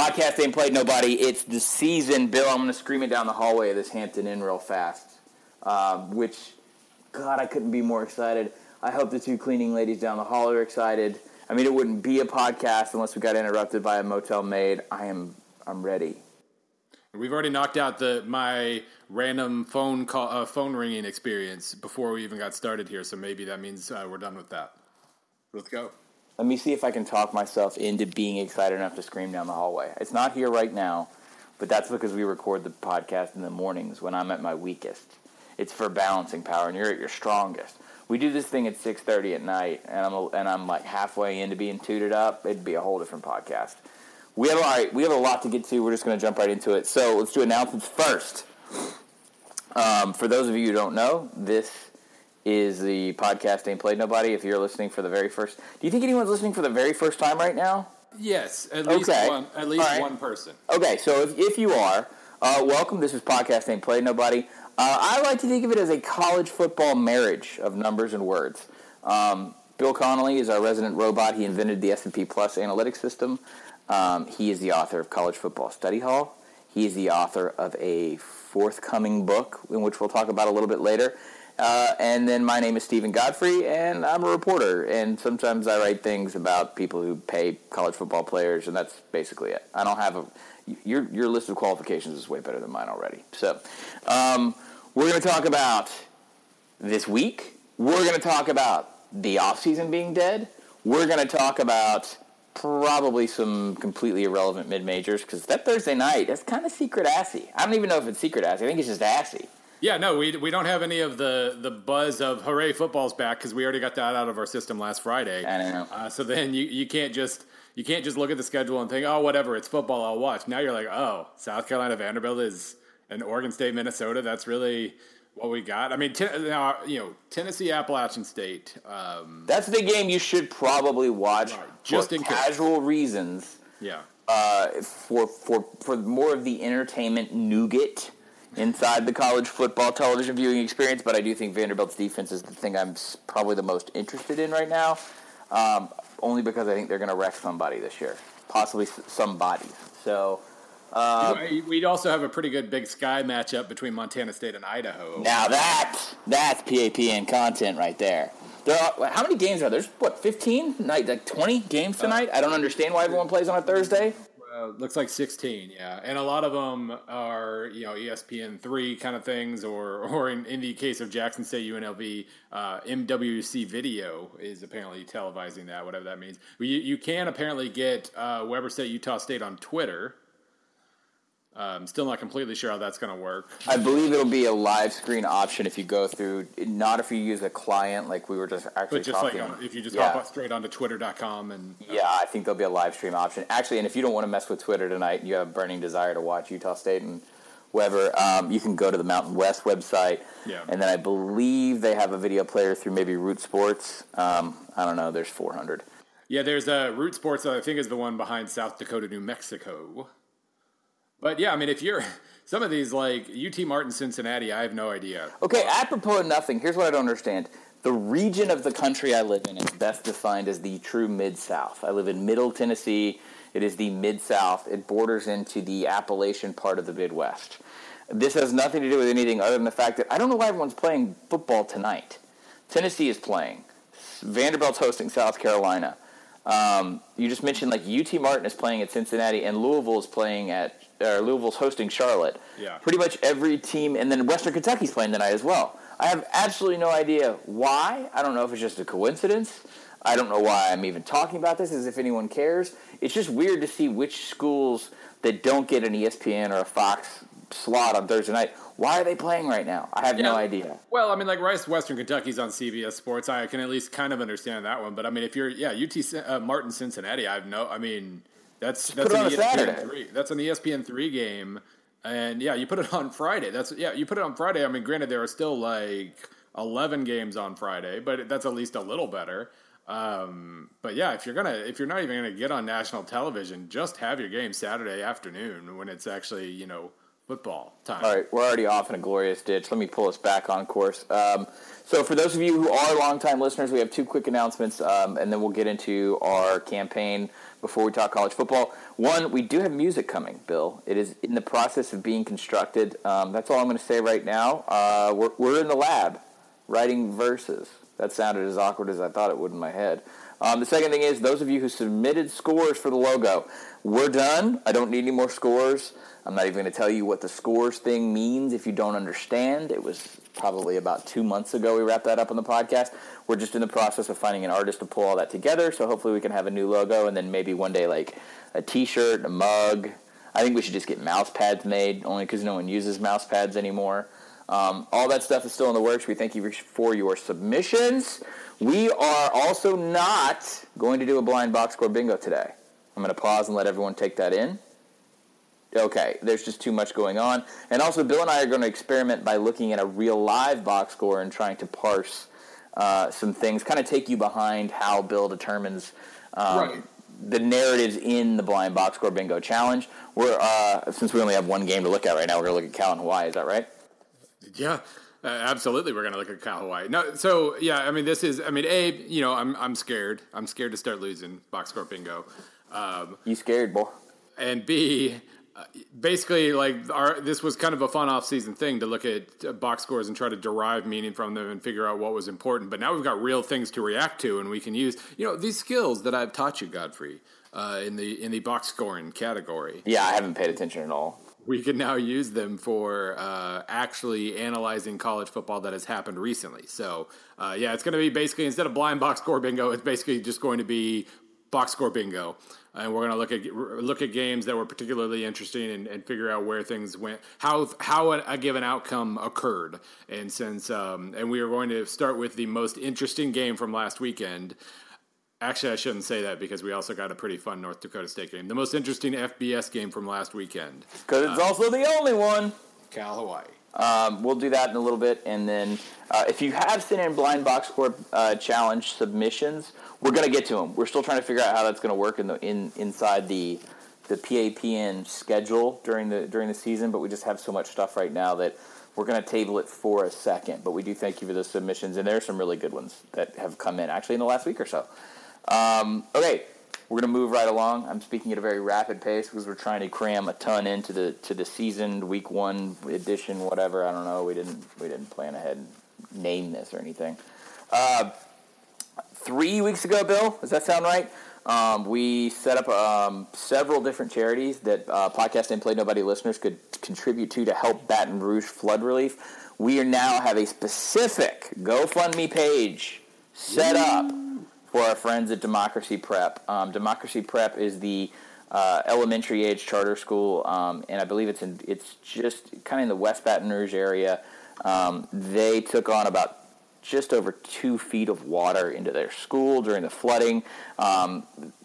Podcast ain't played nobody. It's the season, Bill. I'm going to scream it down the hallway of this Hampton Inn real fast. Um, which, God, I couldn't be more excited. I hope the two cleaning ladies down the hall are excited. I mean, it wouldn't be a podcast unless we got interrupted by a motel maid. I am, I'm ready. We've already knocked out the my random phone call, uh, phone ringing experience before we even got started here. So maybe that means uh, we're done with that. Let's go. Let me see if I can talk myself into being excited enough to scream down the hallway. It's not here right now, but that's because we record the podcast in the mornings when I'm at my weakest. It's for balancing power, and you're at your strongest. We do this thing at 6:30 at night, and I'm and I'm like halfway into being tooted up. It'd be a whole different podcast. We have all right. We have a lot to get to. We're just going to jump right into it. So let's do announcements first. Um, for those of you who don't know, this is the podcast Ain't Played Nobody. If you're listening for the very first, do you think anyone's listening for the very first time right now? Yes, at least Okay. one. At least right. one person. Okay, so if, if you are, uh, welcome. This is podcast Ain't Played Nobody. Uh, I like to think of it as a college football marriage of numbers and words. Um, Bill Connelly is our resident robot. He invented the S&P Plus analytics system. Um, he is the author of College Football Study Hall. He is the author of a forthcoming book, in which we'll talk about a little bit later. Uh, and then my name is Steven Godfrey, and I'm a reporter. And sometimes I write things about people who pay college football players, and that's basically it. I don't have a your your list of qualifications is way better than mine already. So um, we're going to talk about this week. We're going to talk about the offseason being dead. We're going to talk about probably some completely irrelevant mid majors because that Thursday night that's kind of secret assy. I don't even know if it's secret assy. I think it's just assy. Yeah, no, we we don't have any of the the buzz of hooray football's back because we already got that out of our system last Friday. I know. Uh, so then you, you can't just you can't just look at the schedule and think, oh, whatever, it's football, I'll watch. Now you're like, oh, South Carolina Vanderbilt is an Oregon State Minnesota. That's really what we got. I mean, ten, now, you know, Tennessee Appalachian State. Um, That's the game you should probably watch Right, just for in case. casual reasons. yeah, uh, for for for more of the entertainment nougat inside the college football television viewing experience. But I do think Vanderbilt's defense is the thing I'm probably the most interested in right now, um, only because I think they're going to wreck somebody this year, possibly s- some bodies. So we'd also have a pretty good Big Sky matchup between Montana State and Idaho. now that that's PAPN content right there. There are how many games are there? There's what 15 night like 20 games tonight. I don't understand why everyone plays on a Thursday. Uh, looks like 16, yeah. And a lot of them are, you know, ESPN 3 kind of things, or, or in, in the case of Jackson State UNLV, uh, MWC Video is apparently televising that, whatever that means. You, you can apparently get uh, Weber State, Utah State on Twitter. Um, still not completely sure how that's going to work. I believe it'll be a live screen option if you go through, not if you use a client like we were just actually But just like talking. on, if you just Yeah. hop straight onto twitter.com and Yeah, I think there'll be a live stream option. Actually, and if you don't want to mess with Twitter tonight, and you have a burning desire to watch Utah State and Weber, um, you can go to the Mountain West website. Yeah. And then I believe they have a video player through maybe Root Sports. Um, I don't know. There's 400. Yeah, there's uh, Root Sports. I think is the one behind South Dakota, New Mexico. But yeah, I mean, if you're some of these like UT Martin, Cincinnati, I have no idea. Okay, apropos of nothing, here's what I don't understand. The region of the country I live in is best defined as the true Mid South. I live in Middle Tennessee. It is the Mid South. It borders into the Appalachian part of the Midwest. This has nothing to do with anything other than the fact that I don't know why everyone's playing football tonight. Tennessee is playing. Vanderbilt's hosting South Carolina. Um, you just mentioned like UT Martin is playing at Cincinnati and Louisville is playing at or Louisville's hosting Charlotte. Yeah. Pretty much every team, and then Western Kentucky's playing tonight as well. I have absolutely no idea why. I don't know if it's just a coincidence. I don't know why I'm even talking about this as if anyone cares. It's just weird to see which schools that don't get an ESPN or a Fox slot on Thursday night. Why are they playing right now? I have no idea. Well, I mean, like Rice Western Kentucky's on CBS Sports. I can at least kind of understand that one. But I mean, if you're yeah UT uh, Martin Cincinnati, I have no. I mean, that's that's an ESPN three. That's an ESPN three game, and yeah, you put it on Friday. That's yeah, you put it on Friday. I mean, granted, there are still like eleven games on Friday, but that's at least a little better. Um, but yeah, if you're gonna if you're not even gonna get on national television, just have your game Saturday afternoon when it's actually you know football time. All right, we're already off in a glorious ditch. Let me pull us back on course. Um, so, for those of you who are longtime listeners, we have two quick announcements, um, and then we'll get into our campaign before we talk college football. One, we do have music coming, Bill. It is in the process of being constructed. Um, that's all I'm going to say right now. Uh, we're, we're in the lab writing verses. That sounded as awkward as I thought it would in my head. Um, the second thing is, those of you who submitted scores for the logo, we're done. I don't need any more scores. I'm not even going to tell you what the scores thing means if you don't understand. It was probably about two months ago we wrapped that up on the podcast. We're just in the process of finding an artist to pull all that together. So hopefully we can have a new logo and then maybe one day like a T-shirt, a mug. I think we should just get mouse pads made, only because no one uses mouse pads anymore. Um, all that stuff is still in the works. We thank you for your submissions. We are also not going to do a blind box score bingo today. I'm going to pause and let everyone take that in. Okay, there's just too much going on. And also, Bill and I are going to experiment by looking at a real live box score and trying to parse uh, some things, kind of take you behind how Bill determines um, right. the narratives in the blind box score bingo challenge. We're uh, since we only have one game to look at right now, we're going to look at Cal and Hawaii. Is that right? Yeah, uh, absolutely. We're going to look at Cal Hawaii. No, so yeah, I mean, this is. I mean, a you know, I'm I'm scared. I'm scared to start losing box score bingo. Um, you scared, boy. And B, basically, like our this was kind of a fun off season thing to look at uh, box scores and try to derive meaning from them and figure out what was important. But now we've got real things to react to, and we can use you know these skills that I've taught you, Godfrey, uh, in the in the box scoring category. Yeah, I haven't paid attention at all we can now use them for uh, actually analyzing college football that has happened recently. So, uh, yeah, it's going to be basically instead of blind box score bingo, it's basically just going to be box score bingo, and we're going to look at look at games that were particularly interesting and, and figure out where things went, how how a, a given outcome occurred. And since um, and we are going to start with the most interesting game from last weekend. Actually, I shouldn't say that because we also got a pretty fun North Dakota State game. The most interesting FBS game from last weekend. Because it's uh, also the only one. Cal Hawaii. Um, we'll do that in a little bit, and then uh, if you have sent in blind box score uh, challenge submissions, we're to get to them. We're still trying to figure out how that's to work in the in inside the the PAPN schedule during the during the season. But we just have so much stuff right now that we're to table it for a second. But we do thank you for those submissions, and there are some really good ones that have come in actually in the last week or so. Um, okay, we're going to move right along. I'm speaking at a very rapid pace because we're trying to cram a ton into the to the seasoned week one edition, whatever. I don't know. We didn't we didn't plan ahead and name this or anything. Uh, three weeks ago, Bill, does that sound right? Um, we set up um, several different charities that uh, podcast and play nobody listeners could contribute to to help Baton Rouge flood relief. We now have a specific GoFundMe page set up for our friends at Democracy Prep. Um, Democracy Prep is the uh, elementary age charter school, um, and I believe it's in, it's just kind of in the West Baton Rouge area. Um, they took on about just over two feet of water into their school during the flooding. Um,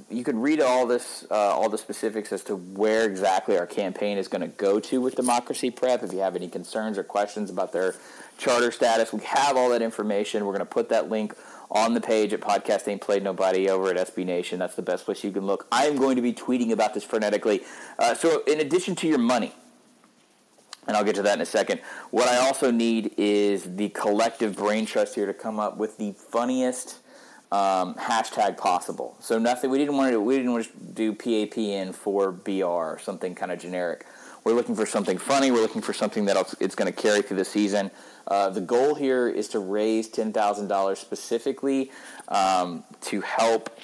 you can read all this, uh, all the specifics as to where exactly our campaign is going to go to with Democracy Prep. If you have any concerns or questions about their charter status, we have all that information. We're going to put that link on the page at Podcast Ain't Played Nobody over at SB Nation. That's the best place you can look. I am going to be tweeting about this frenetically. Uh, so, in addition to your money, and I'll get to that in a second, what I also need is the collective brain trust here to come up with the funniest um, hashtag possible. So nothing. We didn't want to. We didn't want to do PAPN for BR something kind of generic. We're looking for something funny. We're looking for something that it's going to carry through the season. Uh, the goal here is to raise $10,000 specifically um, to help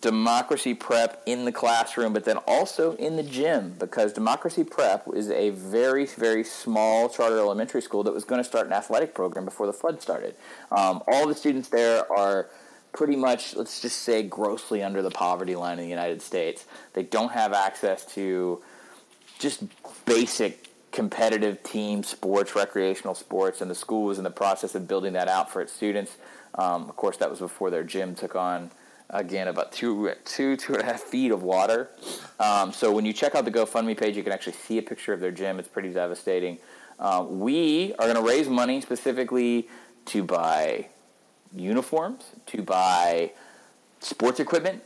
Democracy Prep in the classroom, but then also in the gym, because Democracy Prep is a very, very small charter elementary school that was going to start an athletic program before the flood started. Um, all the students there are pretty much, let's just say, grossly under the poverty line in the United States. They don't have access to just basic competitive team sports, recreational sports, and the school was in the process of building that out for its students. Um, of course, that was before their gym took on again about two, two, two and a half feet of water. Um, so when you check out the GoFundMe page, you can actually see a picture of their gym. It's pretty devastating. Uh, we are going to raise money specifically to buy uniforms, to buy sports equipment,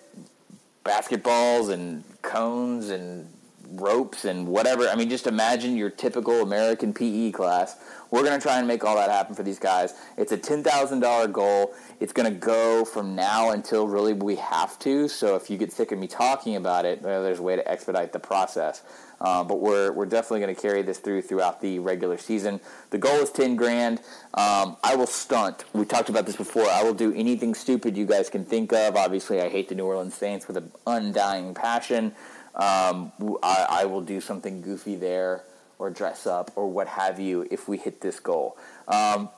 basketballs and cones and ropes and whatever. I mean, just imagine your typical American PE class. We're going to try and make all that happen for these guys. It's a $10,000 goal. It's going to go from now until really we have to. So if you get sick of me talking about it, there's a way to expedite the process. Uh, but we're, we're definitely going to carry this through throughout the regular season. The goal is 10 grand. Um, I will stunt. We talked about this before. I will do anything stupid you guys can think of. Obviously, I hate the New Orleans Saints with an undying passion. Um, I, I will do something goofy there or dress up or what have you if we hit this goal. Um,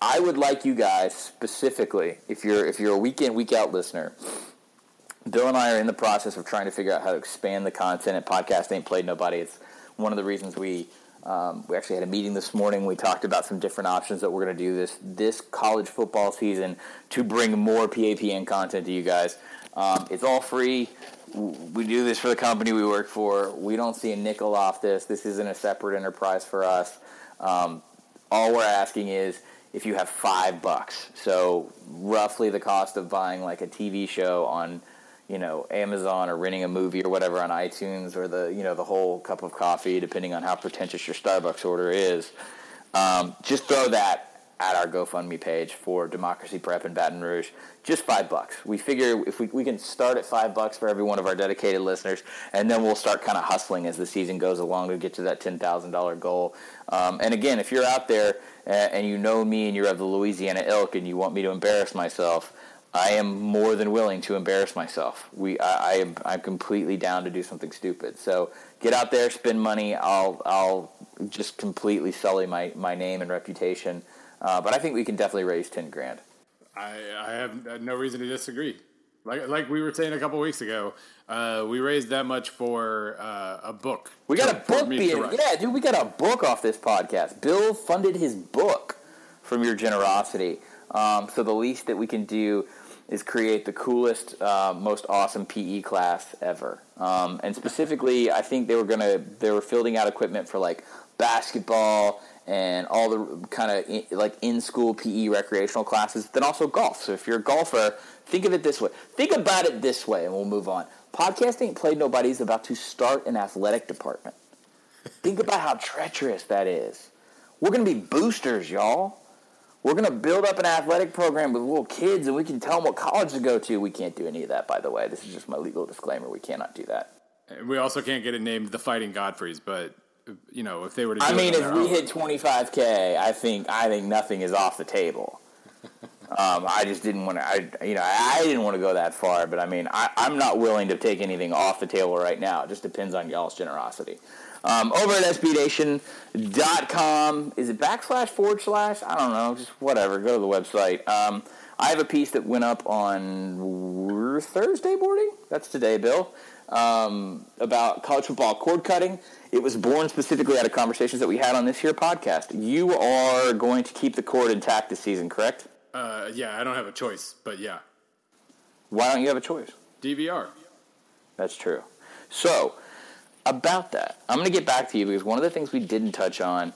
I would like you guys specifically, if you're if you're a week in week out listener, Bill and I are in the process of trying to figure out how to expand the content And Podcast Ain't Played Nobody. It's one of the reasons we um, we actually had a meeting this morning. We talked about some different options that we're going to do this this college football season to bring more PAPN content to you guys. Um, it's all free. We do this for the company we work for. We don't see a nickel off this. This isn't a separate enterprise for us. Um, all we're asking is if you have five bucks, so roughly the cost of buying like a TV show on you know Amazon or renting a movie or whatever on iTunes or the you know the whole cup of coffee, depending on how pretentious your Starbucks order is. Um, just throw that at our GoFundMe page for Democracy Prep in Baton Rouge. Just five bucks. We figure if we, we can start at five bucks for every one of our dedicated listeners, and then we'll start kind of hustling as the season goes along to get to that ten thousand dollar goal. Um, and again, if you're out there and you know me and you're of the Louisiana ilk and you want me to embarrass myself, I am more than willing to embarrass myself. We, I, I am, I'm completely down to do something stupid. So get out there, spend money. I'll, I'll just completely sully my, my name and reputation. Uh, but I think we can definitely raise ten grand. I, I have no reason to disagree. Like like we were saying a couple weeks ago, uh, we raised that much for uh, a book. We got a book being yeah, dude. We got a book off this podcast. Bill funded his book from your generosity. Um, so the least that we can do is create the coolest, uh, most awesome PE class ever. Um, and specifically, I think they were gonna they were fielding out equipment for like basketball and all the kind of like in school PE recreational classes, then also golf. So if you're a golfer, think of it this way. Think about it this way, and we'll move on. Podcast Ain't Played Nobody's about to start an athletic department. think about how treacherous that is. We're going to be boosters, y'all. We're going to build up an athletic program with little kids, and we can tell them what college to go to. We can't do any of that, by the way. This is just my legal disclaimer. We cannot do that. We also can't get it named the Fighting Godfreys, but you know, if they were to. I mean, if we own. hit 25k, I think I think nothing is off the table. um, I just didn't want to. I you know I didn't want to go that far, but I mean I, am not willing to take anything off the table right now. It just depends on y'all's generosity. Um, over at sbnation.com, is it backslash forward slash? I don't know, just whatever. Go to the website. Um, I have a piece that went up on Thursday morning. That's today, Bill. Um, about college football cord cutting. It was born specifically out of conversations that we had on this here podcast. You are going to keep the cord intact this season, correct? Uh, yeah, I don't have a choice, but yeah. Why don't you have a choice? DVR. That's true. So, about that, I'm going to get back to you because one of the things we didn't touch on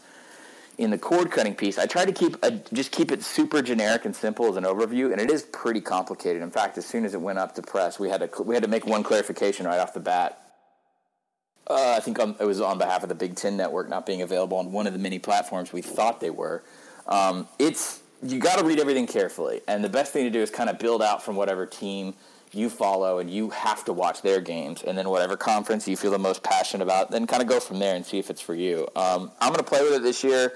in the cord cutting piece, I tried to keep a, just keep it super generic and simple as an overview, and it is pretty complicated. In fact, as soon as it went up to press, we had to we had to make one clarification right off the bat uh, I think on, it was on behalf of the Big Ten Network not being available on one of the many platforms we thought they were. Um, it's you got to read everything carefully, and the best thing to do is kind of build out from whatever team you follow, and you have to watch their games, and then whatever conference you feel the most passionate about, then kind of go from there and see if it's for you. Um, I'm going to play with it this year.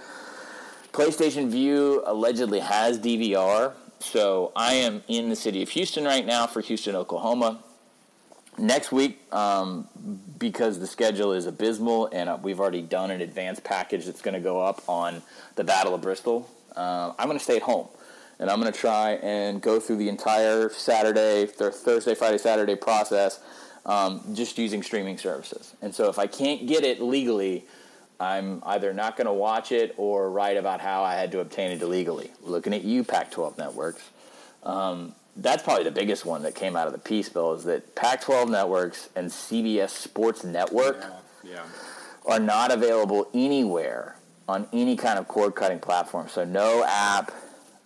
PlayStation Vue allegedly has DVR, so I am in the city of Houston right now for Houston, Oklahoma next week, um, because the schedule is abysmal and uh, we've already done an advanced package that's going to go up on the Battle of Bristol, uh, I'm going to stay at home. And I'm going to try and go through the entire Saturday, Thursday, Friday, Saturday process um, just using streaming services. And so if I can't get it legally, I'm either not going to watch it or write about how I had to obtain it illegally. Looking at you, Pac 12 networks. Um, that's probably the biggest one that came out of the piece bill is that Pac-12 networks and CBS Sports Network yeah, yeah. are not available anywhere on any kind of cord cutting platform. So no app,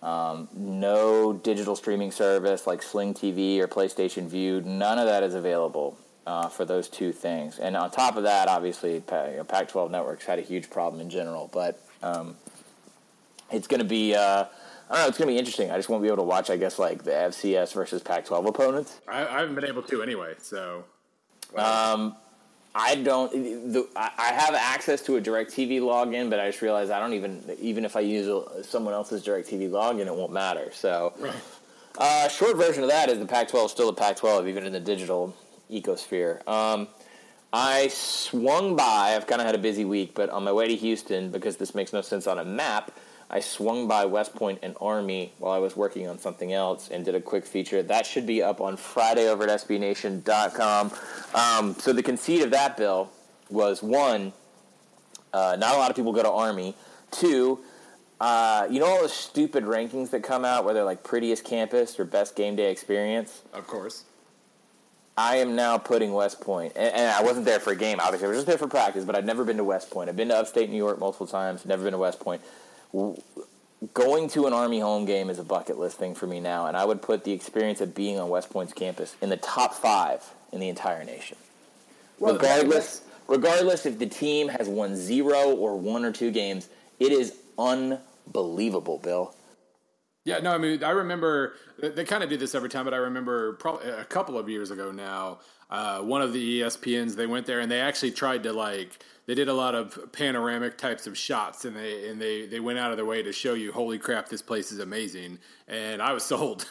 um, no digital streaming service like Sling TV or PlayStation Vue. None of that is available uh, for those two things. And on top of that, obviously, Pac 12 networks had a huge problem in general, but um, it's going to be. Uh, I don't know. It's going to be interesting. I just won't be able to watch, I guess, like the FCS versus Pac-12 opponents. I, I haven't been able to anyway. So, um, I don't. The, I have access to a Directv login, but I just realized I don't even. Even if I use a, someone else's Directv login, it won't matter. So, right. uh, short version of that is the Pac-12 is still the Pac-12, even in the digital ecosphere. Um, I swung by. I've kind of had a busy week, but on my way to Houston, because this makes no sense on a map, I swung by West Point and Army while I was working on something else and did a quick feature. That should be up on Friday over at SBNation.com. Um, so the conceit of that bill was one, uh, not a lot of people go to Army. Two, uh, you know all the stupid rankings that come out where they're like prettiest campus or best game day experience? Of course. I am now putting West Point, and, and, I wasn't there for a game. Obviously, I was just there for practice. But I've never been to West Point. I've been to upstate New York multiple times. Never been to West Point. Going to an Army home game is a bucket list thing for me now, and I would put the experience of being on West Point's campus in the top five in the entire nation. Well, regardless, regardless if the team has won zero or one or two games, it is unbelievable, Bill. Yeah, no, I mean, I remember they kind of do this every time, but I remember probably a couple of years ago now, uh, one of the ESPNs they went there and they actually tried to like they did a lot of panoramic types of shots and they and they they went out of their way to show you, holy crap, this place is amazing, and I was sold.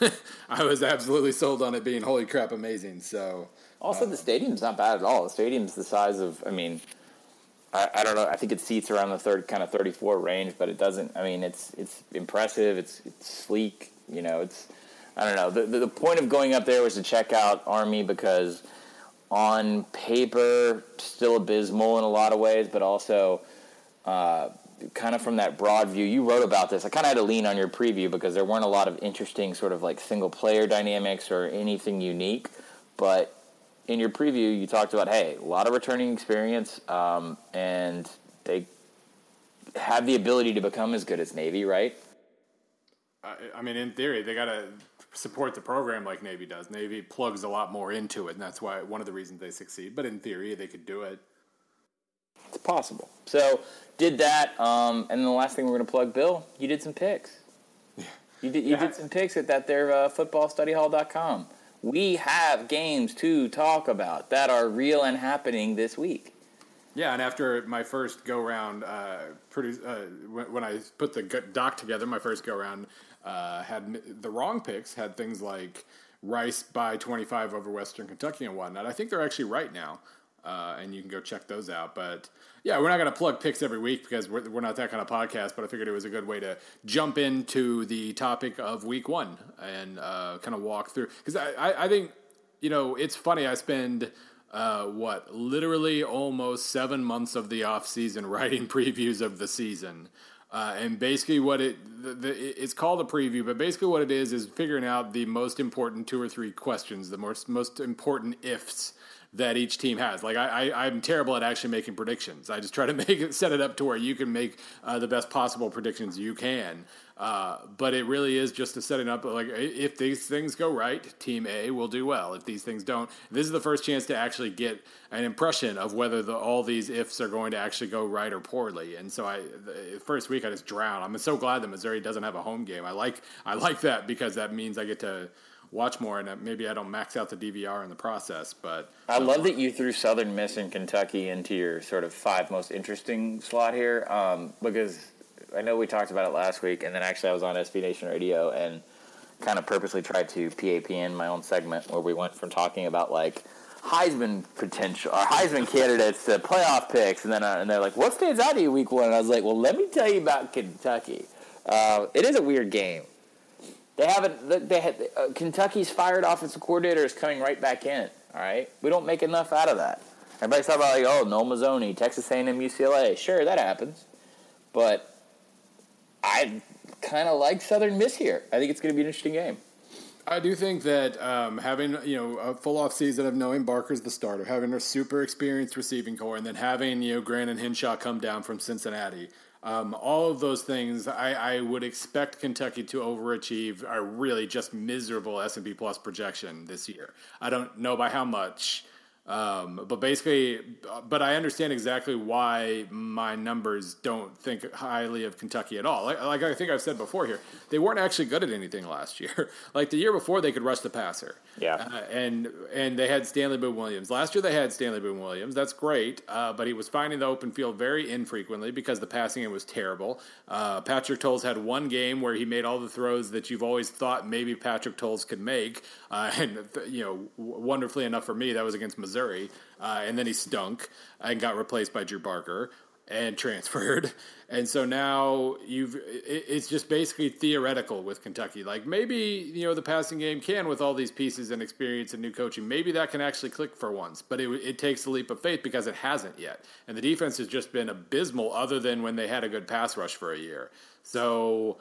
I was absolutely sold on it being holy crap amazing. So also uh, the stadium's not bad at all. The stadium's the size of, I mean. I, I, don't know. I think it seats around the third kind of 34 range, but it doesn't. I mean, it's it's impressive. It's it's sleek. You know, it's I don't know. The, the, the point of going up there was to check out Army because on paper still abysmal in a lot of ways, but also uh, kind of from that broad view. You wrote about this. I kind of had to lean on your preview because there weren't a lot of interesting sort of like single player dynamics or anything unique, but in your preview, you talked about hey, a lot of returning experience, um, and they have the ability to become as good as Navy, right? I, I mean, in theory, they got to support the program like Navy does. Navy plugs a lot more into it, and that's why one of the reasons they succeed. But in theory, they could do it. It's possible. So did that, um, and then the last thing we're going to plug, Bill, you did some picks. Yeah. You did you yeah. did some picks at that there uh, footballstudyhall.com we have games to talk about that are real and happening this week. Yeah, and after my first go round, uh, pretty, uh, when, I put the doc together, my first go round uh, had the wrong picks, had things like Rice by 25 over Western Kentucky and whatnot. I think they're actually right now uh, and you can go check those out. But yeah, we're not going to plug picks every week because we're, we're not that kind of podcast. But I figured it was a good way to jump into the topic of week one and uh, kind of walk through because I, I, I, think you know it's funny. I spend. Uh, what literally almost seven months of the off season writing previews of the season, uh, and basically what it the, the, it's called a preview, but basically what it is is figuring out the most important two or three questions, the most most important ifs that each team has. Like I, I am terrible at actually making predictions. I just try to make it set it up to where you can make uh, the best possible predictions you can. Uh, but it really is just a setting up. Like if these things go right, Team A will do well. If these things don't, this is the first chance to actually get an impression of whether the, all these ifs are going to actually go right or poorly. And so I, the first week I just drown. I'm so glad that Missouri doesn't have a home game. I like I like that because that means I get to watch more, and uh, maybe I don't max out the DVR in the process. But I love that you threw Southern Miss and Kentucky into your sort of five most interesting slot here, um, because I know we talked about it last week, and then actually I was on SB Nation Radio and kind of purposely tried to PAP in my own segment where we went from talking about like. Heisman potential or Heisman candidates to playoff picks, and then uh, and they're like, "What stands out to you week one?" And I was like, "Well, let me tell you about Kentucky. Uh, it is a weird game. They haven't. They had, uh, Kentucky's fired offensive coordinator is coming right back in. All right, we don't make enough out of that. Everybody's talking about like, oh, Noel Mazzone, Texas A&M, UCLA. Sure, that happens, but I kind of like Southern Miss here. I think it's going to be an interesting game. I do think that um, having you know a full off season of knowing Barker's the starter, having a super experienced receiving corps, and then having you know Gran and Hinshaw come down from Cincinnati, um, all of those things, I, I, would expect Kentucky to overachieve a really just miserable S and P Plus projection this year. I don't know by how much, Um, but basically, but I understand exactly why my numbers don't think highly of Kentucky at all. Like, like I think I've said before here, they weren't actually good at anything last year. like the year before, they could rush the passer. Yeah, uh, and and they had Stanley Boom Williams. Last year, they had Stanley Boom Williams. That's great, uh, but he was finding the open field very infrequently because the passing game was terrible. Uh, Patrick Towles had one game where he made all the throws that you've always thought maybe Patrick Towles could make, uh, and you know, wonderfully enough for me, that was against Missouri. Missouri, uh, and then he stunk and got replaced by Drew Barker and transferred. And so now you've it's just basically theoretical with Kentucky. Like maybe you know the passing game can with all these pieces and experience and new coaching. Maybe that can actually click for once, but it, it takes a leap of faith because it hasn't yet. And the defense has just been abysmal, other than when they had a good pass rush for a year. So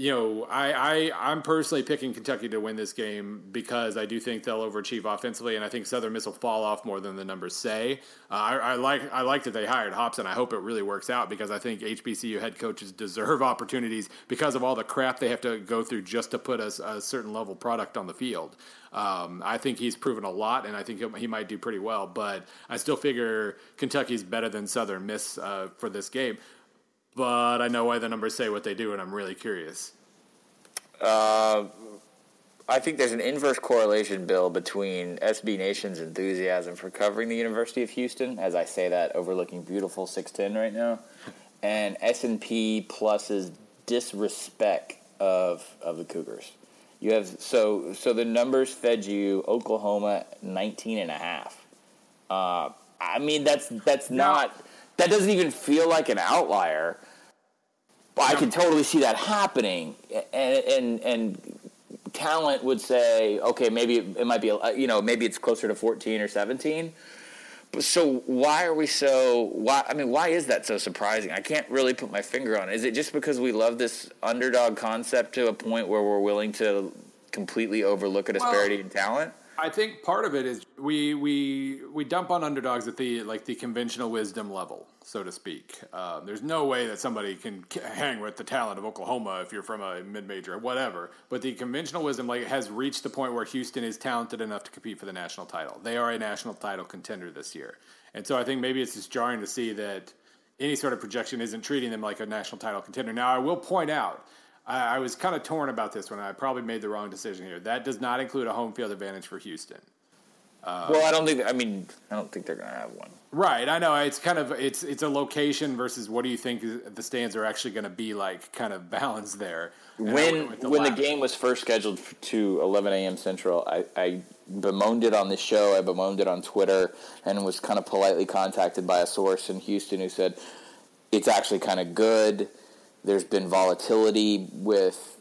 you know, I, I I'm personally picking Kentucky to win this game because I do think they'll overachieve offensively, and I think Southern Miss will fall off more than the numbers say. Uh, I, I, like I like that they hired Hopson. I hope it really works out because I think HBCU head coaches deserve opportunities because of all the crap they have to go through just to put a, a certain level product on the field. Um, I think he's proven a lot, and I think he might do pretty well. But I still figure Kentucky's better than Southern Miss uh, for this game but I know why the numbers say what they do, and I'm really curious. Uh, I think there's an inverse correlation, Bill, between SB Nation's enthusiasm for covering the University of Houston, as I say that, overlooking beautiful 610 right now, and S&P Plus's disrespect of of the Cougars. You have so so the numbers fed you Oklahoma 19 and a half. Uh, I mean that's that's not that doesn't even feel like an outlier. But I can totally see that happening, and and and talent would say, okay, maybe it, might be, uh, you know, maybe it's closer to fourteen or seventeen. But so why are we so? Why I mean, why is that so surprising? I can't really put my finger on it. Is it just because we love this underdog concept to a point where we're willing to completely overlook a disparity well, in talent? I think part of it is we we we dump on underdogs at the like the conventional wisdom level, so to speak. Uh, there's no way that somebody can hang with the talent of Oklahoma if you're from a mid major or whatever. But the conventional wisdom like has reached the point where Houston is talented enough to compete for the national title. They are a national title contender this year, and so I think maybe it's just jarring to see that any sort of projection isn't treating them like a national title contender. Now I will point out I, I was kind of torn about this one. I probably made the wrong decision here. That does not include a home field advantage for Houston. Uh, well, I don't think. I mean, I don't think they're going to have one. Right. I know it's kind of it's it's a location versus what do you think the stands are actually going to be like? Kind of balance there. And when the when the game was first scheduled to 11 a.m. Central, I, I bemoaned it on the show. I bemoaned it on Twitter, and was kind of politely contacted by a source in Houston who said it's actually kind of good there's been volatility with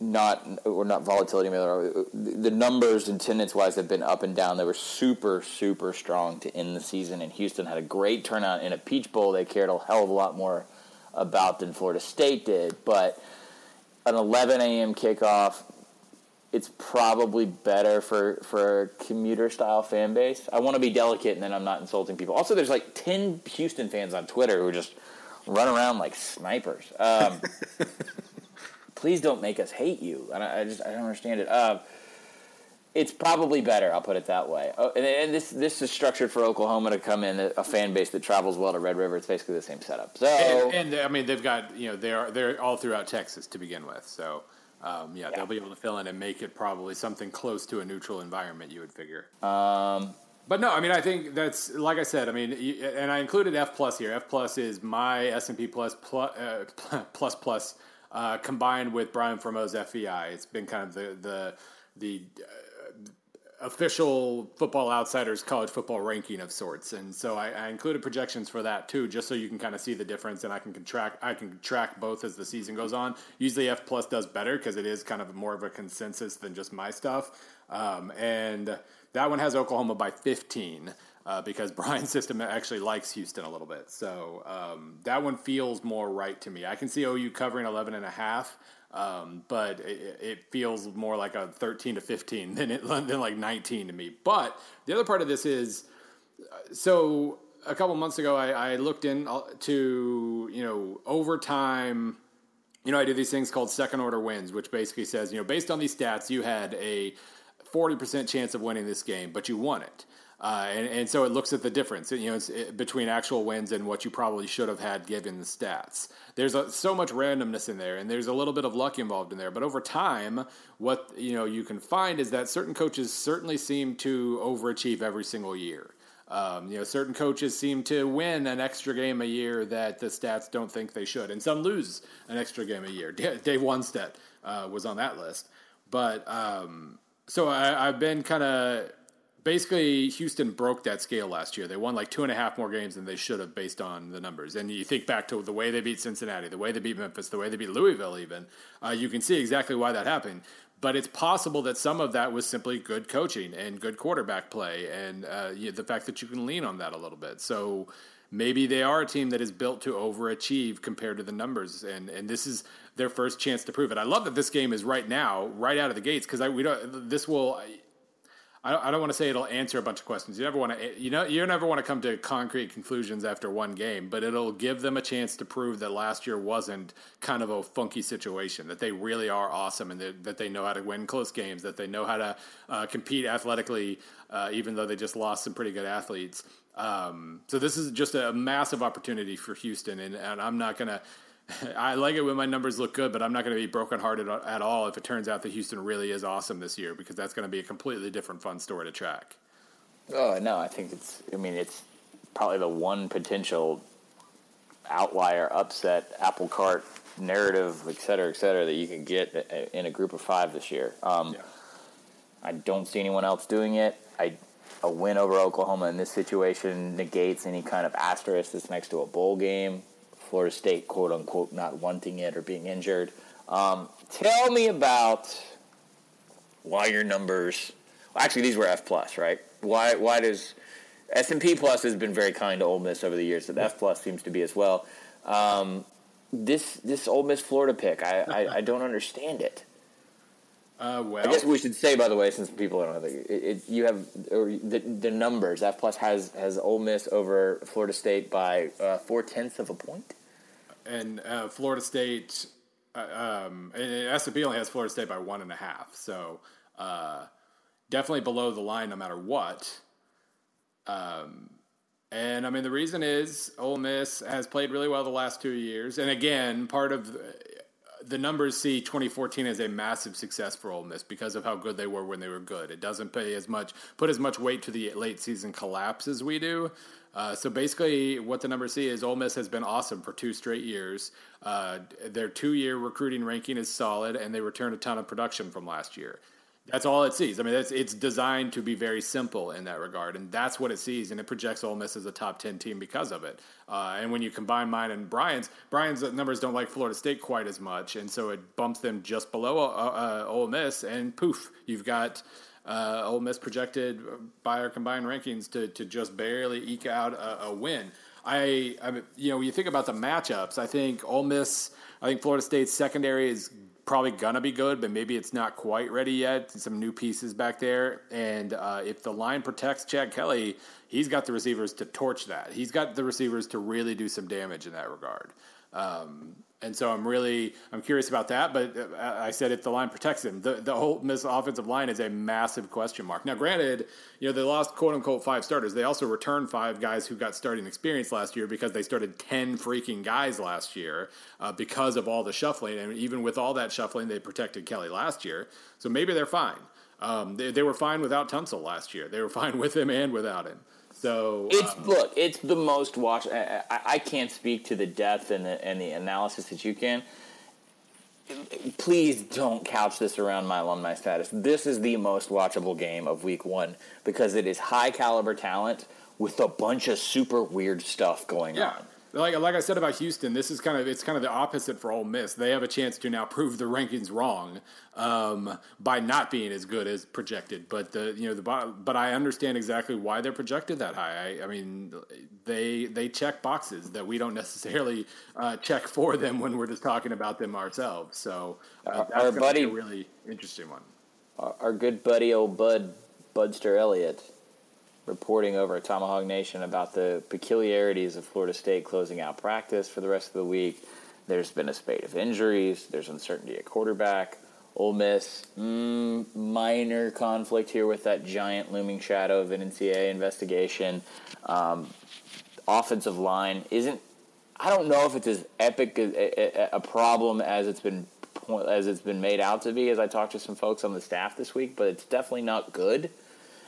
not or not volatility. Uh, the numbers and attendance wise have been up and down. They were super super strong to end the season, and Houston had a great turnout in a Peach Bowl. They cared a hell of a lot more about than Florida State did, but an 11 a.m. kickoff. It's probably better for, for a commuter style fan base. I want to be delicate and then I'm not insulting people. Also, there's like 10 Houston fans on Twitter who are just run around like snipers. Um, please don't make us hate you. I, I just I don't understand it. Uh, it's probably better. I'll put it that way. Oh, and, and, this this is structured for Oklahoma to come in a fan base that travels well to Red River. It's basically the same setup. So and, and I mean they've got you know they're they're all throughout Texas to begin with. So. Um, yeah, yeah, they'll be able to fill in and make it probably something close to a neutral environment. You would figure. Um, but no, I mean, I think that's like I said. I mean, and I included F plus here. F plus is my S and P plus plus uh, plus, plus uh, combined with Brian Fremeau's FEI. It's been kind of the the the uh, official Football Outsiders college football ranking of sorts, and so I, I, included projections for that too, just so you can kind of see the difference, and I can track I can track both as the season goes on. Usually, F plus does better because it is kind of more of a consensus than just my stuff, um, and that one has Oklahoma by 15 uh, because Brian's system actually likes Houston a little bit. So um, that one feels more right to me. I can see OU covering 11 and a half. Um, but it, it, feels more like a 13 to 15 than, it, than like 19 to me. But the other part of this is so a couple months ago, I, I looked into, you know, overtime. You know, I do these things called second order wins, which basically says, you know, based on these stats, you had a 40% chance of winning this game, but you won it. Uh, and, and so it looks at the difference, you know, it, between actual wins and what you probably should have had given the stats. There's a, so much randomness in there, and there's a little bit of luck involved in there. But over time, what you know you can find is that certain coaches certainly seem to overachieve every single year. Um, you know, certain coaches seem to win an extra game a year that the stats don't think they should, and some lose an extra game a year. Dave Wannstedt uh, was on that list, but um, so I, I've been kind of basically Houston broke that scale last year. They won like two and a half more games than they should have based on the numbers. And you think back to the way they beat Cincinnati, the way they beat Memphis, the way they beat Louisville, even uh, you can see exactly why that happened. But it's possible that some of that was simply good coaching and good quarterback play, and uh, the fact that you can lean on that a little bit. So maybe they are a team that is built to overachieve compared to the numbers, and and this is their first chance to prove it. I love that this game is right now, right out of the gates, because we don't. This will I don't want to say it'll answer a bunch of questions. You never want to, you know, you never want to come to concrete conclusions after one game, but it'll give them a chance to prove that last year wasn't kind of a funky situation. That they really are awesome, and that they know how to win close games. That they know how to uh, compete athletically, uh, even though they just lost some pretty good athletes. Um, so this is just a massive opportunity for Houston, and, and I'm not going to I like it when my numbers look good, but I'm not going to be brokenhearted at all if it turns out that Houston really is awesome this year because that's going to be a completely different fun story to track. Oh no, I think it's. I mean, it's probably the one potential outlier, upset, apple cart narrative, et cetera, et cetera, that you can get in a group of five this year. Um, yeah. I don't see anyone else doing it. I a win over Oklahoma in this situation negates any kind of asterisk that's next to a bowl game. Florida State, quote unquote, not wanting it or being injured. Um, tell me about why your numbers. Well, actually, these were F plus, right? Why? Why does S and P plus has been very kind to Ole Miss over the years, but F plus seems to be as well. Um, this this Ole Miss Florida pick, I, I, I don't understand it. Uh, well, I guess we should say, by the way, since people don't know, it, it, you have the, the numbers. F plus has has Ole Miss over Florida State by uh, four tenths of a point and uh, Florida State, uh, um, and S&P only has Florida State by one and a half. So uh, definitely below the line no matter what. Um, and I mean, the reason is Ole Miss has played really well the last two years. And again, part of the, the numbers see 2014 as a massive success for Ole Miss because of how good they were when they were good. It doesn't pay as much, put as much weight to the late season collapse as we do. Uh, so basically, what the numbers see is Ole Miss has been awesome for two straight years. Uh, their two-year recruiting ranking is solid, and they returned a ton of production from last year. That's all it sees. I mean, it's designed to be very simple in that regard, and that's what it sees, and it projects Ole Miss as a top ten team because of it. Uh, and when you combine mine and Brian's, Brian's numbers don't like Florida State quite as much, and so it bumps them just below uh, uh Ole Miss, and poof, you've got uh, Ole Miss projected by our combined rankings to, to just barely eke out a, a win. I, I, you know, when you think about the matchups, I think Ole Miss, I think Florida State's secondary is probably gonna be good, but maybe it's not quite ready yet. Some new pieces back there, and uh, if the line protects Chad Kelly, he's got the receivers to torch that. He's got the receivers to really do some damage in that regard. Um, and so I'm really I'm curious about that. But uh, I said if the line protects him, the the offensive line is a massive question mark. Now, granted, you know they lost quote unquote five starters. They also returned five guys who got starting experience last year because they started ten freaking guys last year uh, because of all the shuffling. And even with all that shuffling, they protected Kelly last year. So maybe they're fine. Um, they, they were fine without Tunsil last year. They were fine with him and without him. So it's um, look, it's the most watched. I, I, can't speak to the depth and the, and the analysis that you can. Please don't couch this around my alumni status. This is the most watchable game of Week One because it is high caliber talent with a bunch of super weird stuff going yeah. on like like I said about Houston, this is kind of it's kind of the opposite for Ole Miss. They have a chance to now prove the rankings wrong um, by not being as good as projected. But the you know the but I understand exactly why they're projected that high. I, I mean they they check boxes that we don't necessarily uh, check for them when we're just talking about them ourselves. So uh, that's our buddy, a really interesting one. Our good buddy, old Bud Budster Elliott reporting over at Tomahawk Nation about the peculiarities of Florida State closing out practice for the rest of the week. There's been a spate of injuries. There's uncertainty at quarterback. Ole Miss, mm, minor conflict here with that giant looming shadow of an NCAA investigation. Um, offensive line isn't. I don't know if it's as epic a, a, a problem as it's been as it's been made out to be. As I talked to some folks on the staff this week, but it's definitely not good,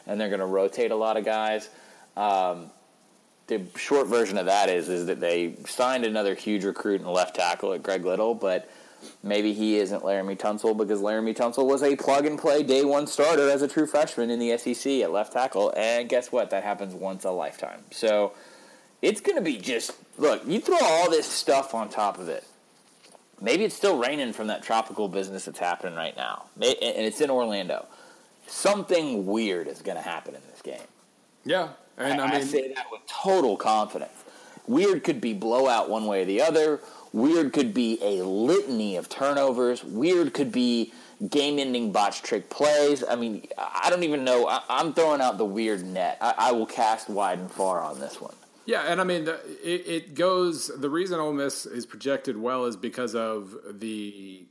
and they're going to rotate a lot of guys. Um, the short version of that is is that they signed another huge recruit and left tackle at Greg Little, but maybe he isn't Laremy Tunsil because Laremy Tunsil was a plug and play day one starter as a true freshman in the SEC at left tackle, and guess what? That happens once a lifetime. So it's going to be just look. You throw all this stuff on top of it. Maybe it's still raining from that tropical business that's happening right now, and it's in Orlando. Something weird is going to happen in this game. Yeah, and I, I, mean, I say that with total confidence. Weird could be blowout one way or the other. Weird could be a litany of turnovers. Weird could be game-ending botch trick plays. I mean, I don't even know. I, am throwing out the weird net. I, I will cast wide and far on this one. Yeah, and I mean, the, it, it, goes. The reason Ole Miss is projected well is because of the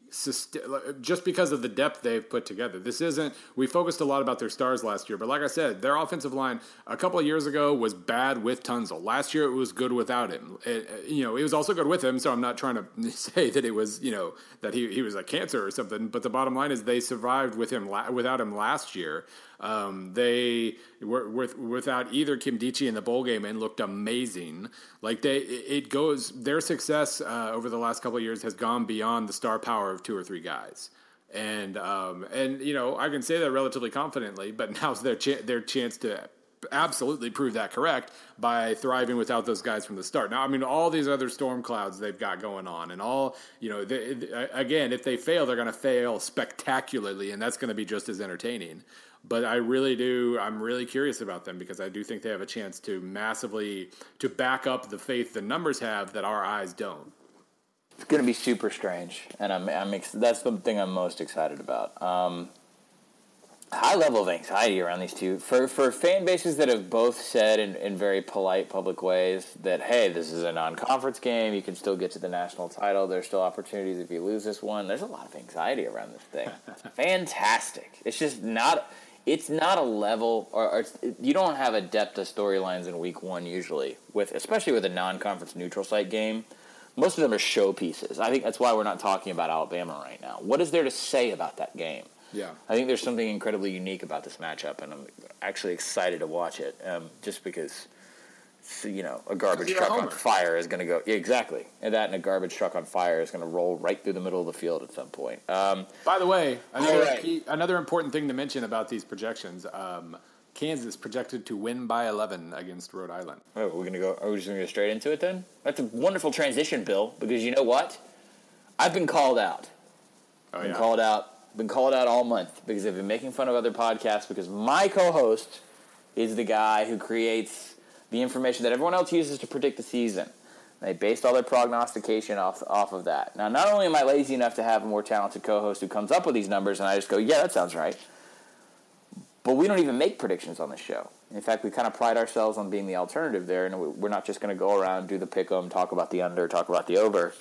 just because of the depth they've put together. This isn't. We focused a lot about their stars last year, but like I said, their offensive line a couple of years ago was bad with Tunsil. Last year it was good without him. It, you know, it was also good with him. So I'm not trying to say that it was you know that he he was a cancer or something. But the bottom line is they survived with him without him last year. Um, they were with, without either Nkemdiche in the bowl game and looked amazing. Like they, it goes. Their success uh, over the last couple of years has gone beyond the star power of two or three guys. And um, and you know I can say that relatively confidently, but now's their cha- their chance to absolutely prove that correct by thriving without those guys from the start. Now, I mean, all these other storm clouds they've got going on, and all you know, they, again, if they fail, they're going to fail spectacularly, and that's going to be just as entertaining but I really do. I'm really curious about them because I do think they have a chance to massively to back up the faith the numbers have that our eyes don't. It's going to be super strange, and I'm, I'm ex- that's the thing I'm most excited about. Um, high level of anxiety around these two for for fan bases that have both said in, in very polite public ways that hey, this is a non-conference game. You can still get to the national title. There's still opportunities if you lose this one. There's a lot of anxiety around this thing. fantastic. It's just not it's not a level or, or, you don't have a depth of storylines in week one usually with especially with a non-conference neutral site game most of them are showpieces i think that's why we're not talking about alabama right now what is there to say about that game yeah i think there's something incredibly unique about this matchup and i'm actually excited to watch it um, just because you know, a garbage truck on fire is going to go. Yeah, exactly. And that and a garbage truck on fire is going to roll right through the middle of the field at some point. Um, By the way, another, right. key, another important thing to mention about these projections um, Kansas projected to win by 11 against Rhode Island. Oh, we're going to go. Are we just going to go straight into it then? That's a wonderful transition, Bill, because you know what? I've been called out. Oh, been yeah. called out. Been called out all month because I've been making fun of other podcasts because my co-host is the guy who creates the information that everyone else uses to predict the season. They based all their prognostication off off of that. Now, not only am I lazy enough to have a more talented co-host who comes up with these numbers, and I just go, "Yeah, that sounds right," but we don't even make predictions on the show. In fact, we kind of pride ourselves on being the alternative there, and we're not just going to go around do the pick 'em, talk about the under, talk about the over.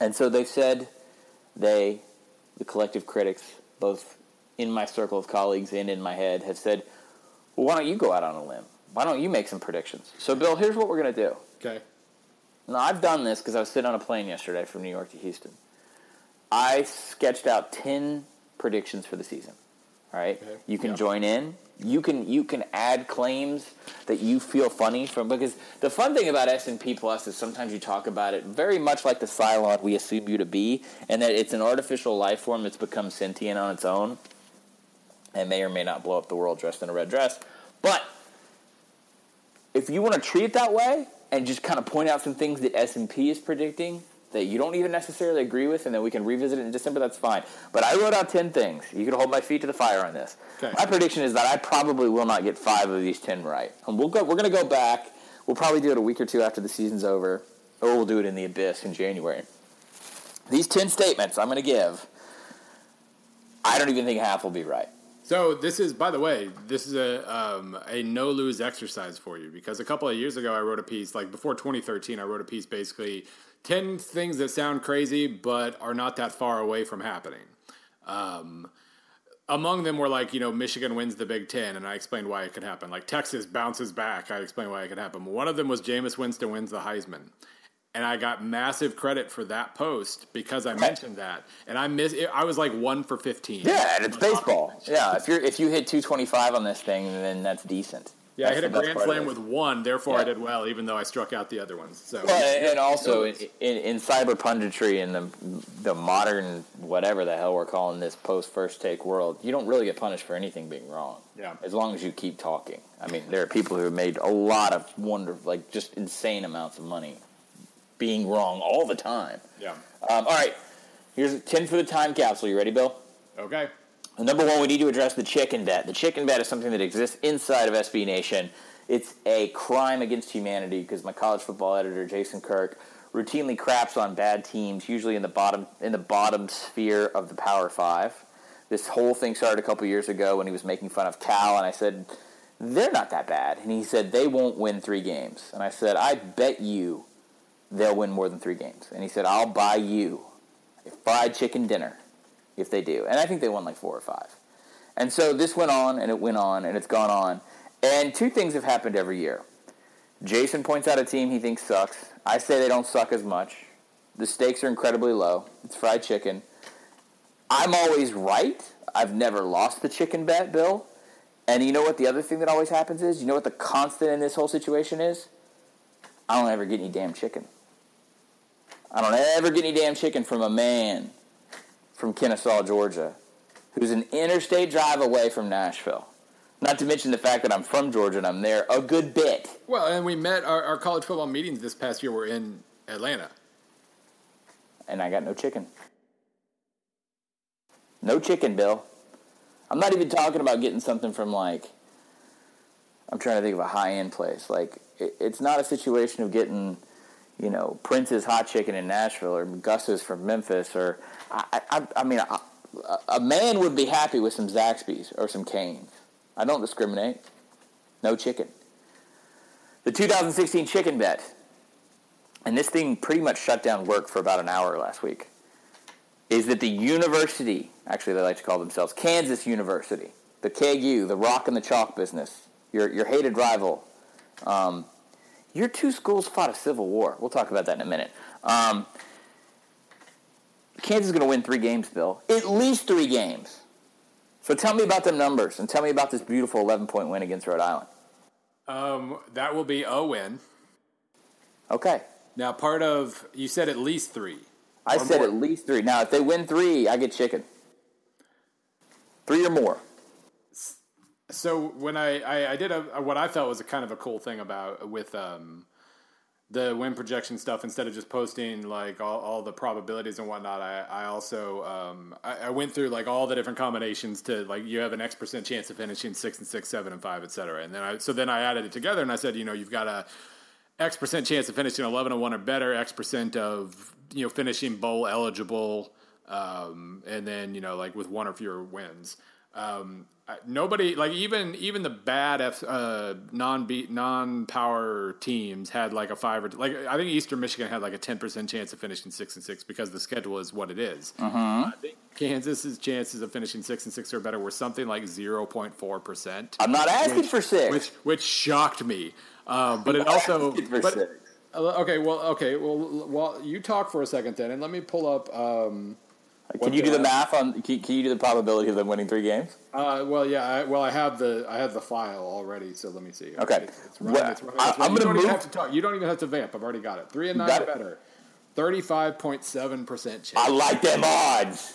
And so they've said they, the collective critics, both in my circle of colleagues and in my head, have said, "Well, why don't you go out on a limb?" why don't you make some predictions? So, Bill, here's what we're going to do. Okay. Now, I've done this because I was sitting on a plane yesterday from New York to Houston. I sketched out 10 predictions for the season. Right? Okay. You can join in. You can you can add claims that you feel funny from because the fun thing about S and P Plus is sometimes you talk about it very much like the Cylon we assume you to be, and that it's an artificial life form that's become sentient on its own, and may or may not blow up the world dressed in a red dress. But if you want to treat it that way and just kind of point out some things that S&P is predicting that you don't even necessarily agree with and then we can revisit it in December, that's fine. But I wrote out 10 things. You can hold my feet to the fire on this. Okay. My prediction is that I probably will not get five of these 10 right. And we'll go, we're going to go back. We'll probably do it a week or two after the season's over, or we'll do it in the abyss in January. These 10 statements I'm going to give, I don't even think half will be right. So this is, by the way, this is a um, a no lose exercise for you because a couple of years ago I wrote a piece like before 2013 I wrote a piece basically ten things that sound crazy but are not that far away from happening. Um, among them were like, you know, Michigan wins the Big Ten, and I explained why it could happen. Like Texas bounces back, I explained why it could happen. One of them was Jameis Winston wins the Heisman. And I got massive credit for that post because I mentioned that, and I miss. I was like one for fifteen. Yeah, and it's baseball. Yeah, if you're if you hit 225 on this thing, then that's decent. Yeah, I hit a grand slam with one, therefore I did well, even though I struck out the other ones. So Well, and also in, in, in cyber punditry and the the modern whatever the hell we're calling this post first take world, you don't really get punished for anything being wrong. Yeah. As long as you keep talking. I mean, there are people who have made a lot of wonderful, like just insane amounts of money, being wrong all the time. yeah, Um, all right, here's ten for the time capsule. You ready, Bill? okay. Number one, we need to address the chicken bet. The chicken bet is something that exists inside of SB Nation. It's a crime against humanity because my college football editor Jason Kirk routinely craps on bad teams, usually in the bottom in the bottom sphere of the Power Five. This whole thing started a couple years ago when he was making fun of Cal, and I said they're not that bad, and he said they won't win three games, and I said I bet you they'll win more than three games, and he said I'll buy you a fried chicken dinner if they do. And I think they won like four or five. And so this went on and it went on and it's gone on. And two things have happened every year. Jason points out a team he thinks sucks. I say they don't suck as much. The stakes are incredibly low. It's fried chicken. I'm always right. I've never lost the chicken bet, Bill. And you know what the other thing that always happens is? You know what the constant in this whole situation is? I don't ever get any damn chicken. I don't ever get any damn chicken from a man from Kennesaw, Georgia, who's an interstate drive away from Nashville. Not to mention the fact that I'm from Georgia and I'm there a good bit. Well, and we met our, our college football meetings this past year were in Atlanta. And I got no chicken. No chicken, Bill. I'm not even talking about getting something from like, I'm trying to think of a high end place. Like, it, it's not a situation of getting, you know, Prince's hot chicken in Nashville or Gus's from Memphis or, I, I, I mean, a, man would be happy with some Zaxby's or some Cane's. I don't discriminate. No chicken. The 2016 chicken bet. And this thing pretty much shut down work for about an hour last week. Is that the university, actually, they like to call themselves Kansas University, the KU, the rock and the chalk business, your, your hated rival. Um, your two schools fought a civil war. We'll talk about that in a minute. Um, Kansas is going to win three games, Bill. At least three games. So tell me about them numbers and tell me about this beautiful 11 point win against Rhode Island. Um, that will be a win. Okay. Now, part of you said at least three. I said more. at least three. Now, if they win three, I get chicken. Three or more. So when I, I, I did a, what I felt was a kind of a cool thing about with um, the win projection stuff instead of just posting like all, all the probabilities and whatnot. I, I also um, I, I went through like all the different combinations to like you have an X percent chance of finishing six and six, seven and five, et cetera. And then I so then I added it together and I said you know you've got a X percent chance of finishing eleven and one or better, X percent of you know finishing bowl eligible, um, and then you know like with one or fewer wins. Um, nobody like even even the bad F, uh, non beat non power teams had like a five or like I think Eastern Michigan had like a ten percent chance of finishing six and six because the schedule is what it is. I think Kansas's chances of finishing six and six or better were something like zero point four percent I'm not asking for six. which which shocked me. Um, but it also, but, uh, okay, well, okay, well, well, you talk for a second then, and let me pull up. Um, Can you do the math on? Can, can you do the probability of them winning three games? uh, well, yeah, I, well, I have the I have the file already, so let me see. Okay. it's, it's running, Well, it's running, I- it's running. I'm You gonna don't even move- have to talk. You don't even have to vamp. I've already got it. Three and nine got better. Thirty-five point seven percent chance. I like them odds.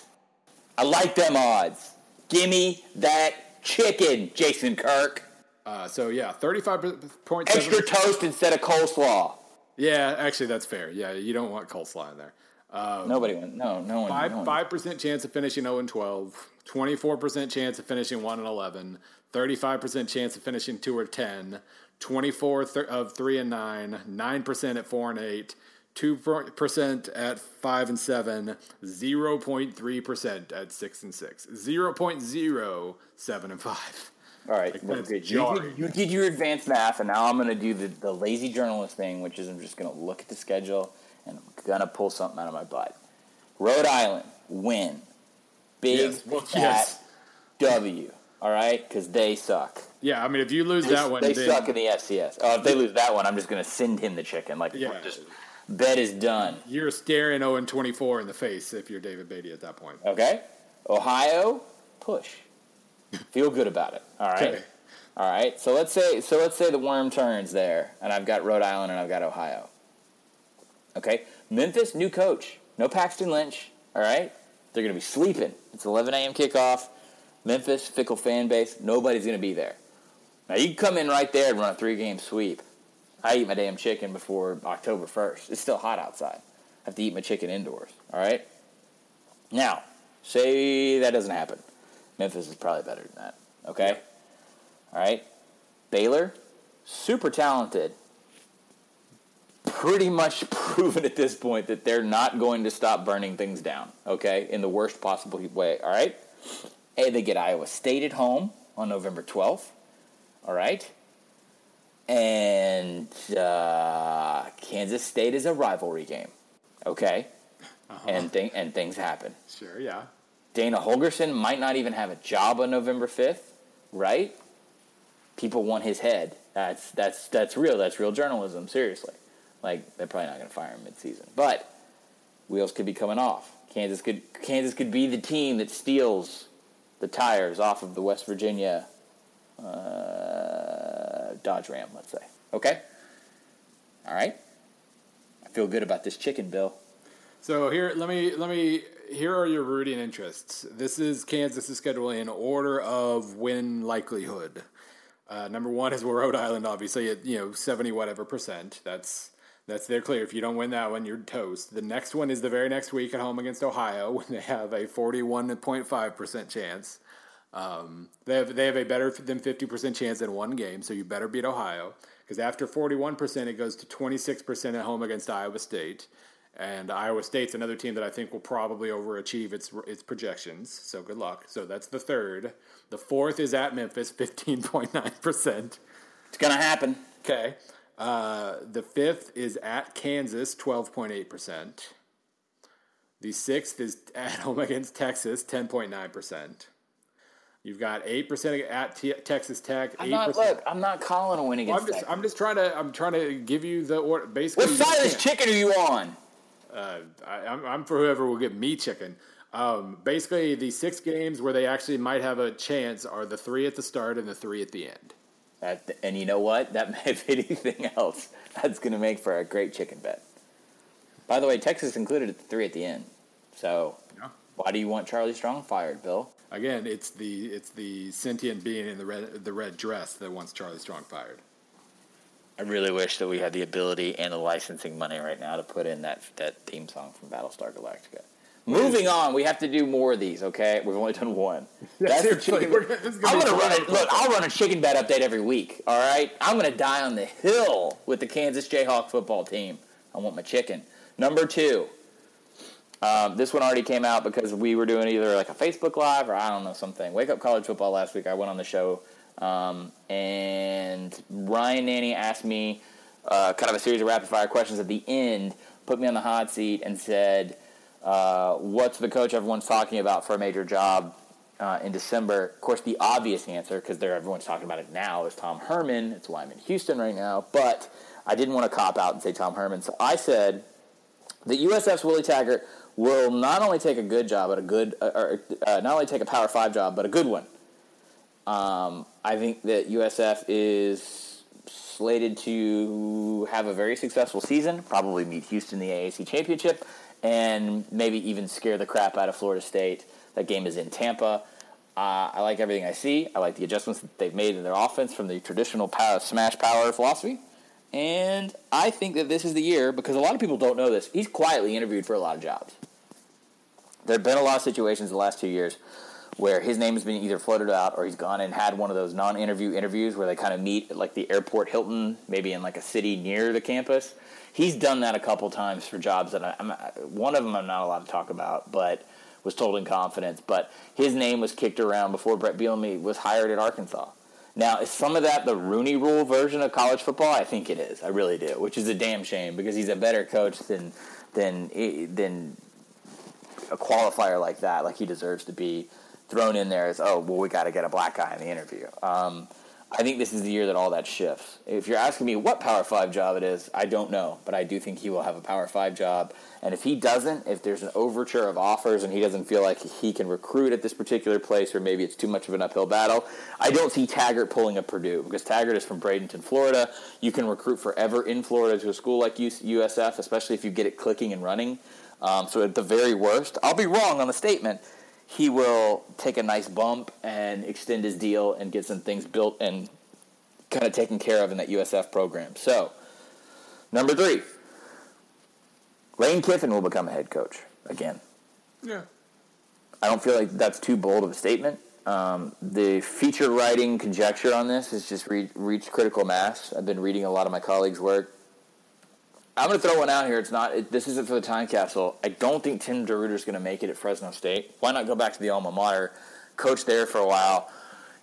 I like them odds. Give me that chicken, Jason Kirk. Uh, so yeah, thirty-five point Extra toast instead of coleslaw. Yeah, actually, that's fair. Yeah, you don't want coleslaw in there. Um, Nobody went. No, no one. Five no five percent chance of finishing zero and 12, 24 percent chance of finishing one and 11, 35 percent chance of finishing two or 10, 24 th- of three and nine, nine percent at four and eight, two percent at five and seven, 0.3 percent at six and six, zero point zero seven and five. All right, Like. You, did, you did your advanced math, and now I'm going to do the, the lazy journalist thing, which is I'm just going to look at the schedule and I'm to pull something out of my butt. Rhode Island win Big Yes, well, fat yes. W. All right, because they suck. Yeah, I mean, if you lose They, that one, they then, suck in the FCS. Oh, if they lose that one, I'm just to send him the chicken. Like, Yeah. just bet is done. you're staring 0 and 24 in the face if you're David Beaty at that point. Okay, Ohio, push. Feel good about it. All right. Okay. All right. So let's say so let's say the worm turns there, and I've got Rhode Island and I've got Ohio. Okay. Memphis, new coach. No Paxton Lynch. All right. They're going to be sleeping. It's 11 a.m. kickoff. Memphis, fickle fan base. Nobody's going to be there. Now you can come in right there and run a three-game sweep. I eat my damn chicken before October 1st. It's still hot outside. I have to eat my chicken indoors. All right. Now, say that doesn't happen. Memphis is probably better than that. Okay? All right? Baylor, super talented. Pretty much proven at this point that they're not going to stop burning things down, okay? In the worst possible way, all right? Hey, they get Iowa State at home on November 12th, all right? And uh, Kansas State is a rivalry game, okay? And, thing and things happen. Sure, yeah. Dana Holgorsen might not even have a job on November 5th, right? People want his head. That's that's that's real. That's real journalism, seriously. Like they're probably not going to fire him midseason. But wheels could be coming off. Kansas could Kansas could be the team that steals the tires off of the West Virginia uh, Dodge Ram, let's say. Okay? All right? I feel good about this chicken, Bill. So here, let me let me. Here are your rooting interests. This is Kansas' schedule in order of win likelihood. Uh, number one is Rhode Island, obviously at you know seventy whatever percent. That's that's their clear. If you don't win that one, you're toast. The next one is the very next week at home against Ohio when they have a forty-one point five percent chance. Um, they have they have a better than fifty percent chance in one game, so you better beat Ohio because after forty one percent, it goes to twenty six percent at home against Iowa State, and Iowa State's another team that I think will probably overachieve its its projections. So good luck. So that's the third. The fourth is at Memphis, fifteen point nine percent. It's going to happen. Okay. Uh, the fifth is at Kansas, twelve point eight percent. The sixth is at home against Texas, ten point nine percent. You've got eight percent at T- Texas Tech. I'm Eight not, look, I'm not calling a win against. I'm just, Texas. I'm just trying to, I'm trying to give you the order. Basically, What side of this chicken are you on? uh, I, I'm, I'm for whoever will give me chicken. Um, basically, the six games where they actually might have a chance are the three at the start and the three at the end. That, and you know what? That may if anything else, that's going to make for a great chicken bet. By the way, Texas included at the three at the end. So Yeah. why do you want Charlie Strong fired, Bill? Again, it's the it's the sentient being in the red the red dress that wants Charlie Strong fired. I really wish that we had the ability and the licensing money right now to put in that that theme song from Battlestar Galactica. Moving on, we have to do more of these. Okay, we've only done one. That's the chicken. we're gonna- this is gonna I'm gonna run it. Look, I'll run a chicken bet update every week. All right, I'm gonna die on the hill with the Kansas Jayhawk football team. I want my chicken. Number two. Um, this one already came out because we were doing either like a Facebook Live or I don't know something. Wake Up College Football last week. I went on the show, um, and Ryan Nanni asked me uh, kind of a series of rapid fire questions at the end, put me on the hot seat, and said, uh, "What's the coach everyone's talking about for a major job uh, in December?" Of course, the obvious answer, because everyone's talking about it now, is Tom Herman. It's why I'm in Houston right now. But I didn't want to cop out and say Tom Herman, so I said that USF's Willie Taggart will not only take a good job, but a good, uh, uh, not only take a Power Five job, but a good one. Um, I think that USF is slated to have a very successful season, probably meet Houston in the AAC championship, and maybe even scare the crap out of Florida State. That game is in Tampa. Uh, I like everything I see. I like the adjustments that they've made in their offense from the traditional power, smash power philosophy. And I think that this is the year because a lot of people don't know this. He's quietly interviewed for a lot of jobs. There have been a lot of situations the last two years where his name has been either floated out or he's gone and had one of those non-interview interviews where they kind of meet at like the airport Hilton, maybe in like a city near the campus. He's done that a couple times for jobs that I, I'm, one of them I'm not allowed to talk about, but was told in confidence. But his name was kicked around before Bret Bielema was hired at Arkansas. Now, is some of that the Rooney Rule version of college football? I think it is. I really do, which is a damn shame because he's a better coach than than than a qualifier like that, like he deserves to be thrown in there as, oh, well, we got to get a black guy in the interview. Um, I think this is the year that all that shifts. If you're asking me what Power Five job it is, I don't know, but I do think he will have a Power Five job. And if he doesn't, if there's an overture of offers and he doesn't feel like he can recruit at this particular place, or maybe it's too much of an uphill battle, I don't see Taggart pulling a Purdue because Taggart is from Bradenton, Florida. You can recruit forever in Florida to a school like USF, especially if you get it clicking and running. Um, so at the very worst, I'll be wrong on the statement he will take a nice bump and extend his deal and get some things built and kind of taken care of in that USF program. So, number three, Lane Kiffin will become a head coach again. Yeah. I don't feel like that's too bold of a statement. Um, the feature writing conjecture on this has just re- reached critical mass. I've been reading a lot of my colleagues' work. I'm going to throw one out here. It's not. It, this isn't for the time capsule. I don't think Tim DeRuyter is going to make it at Fresno State. Why not go back to the alma mater, coach there for a while?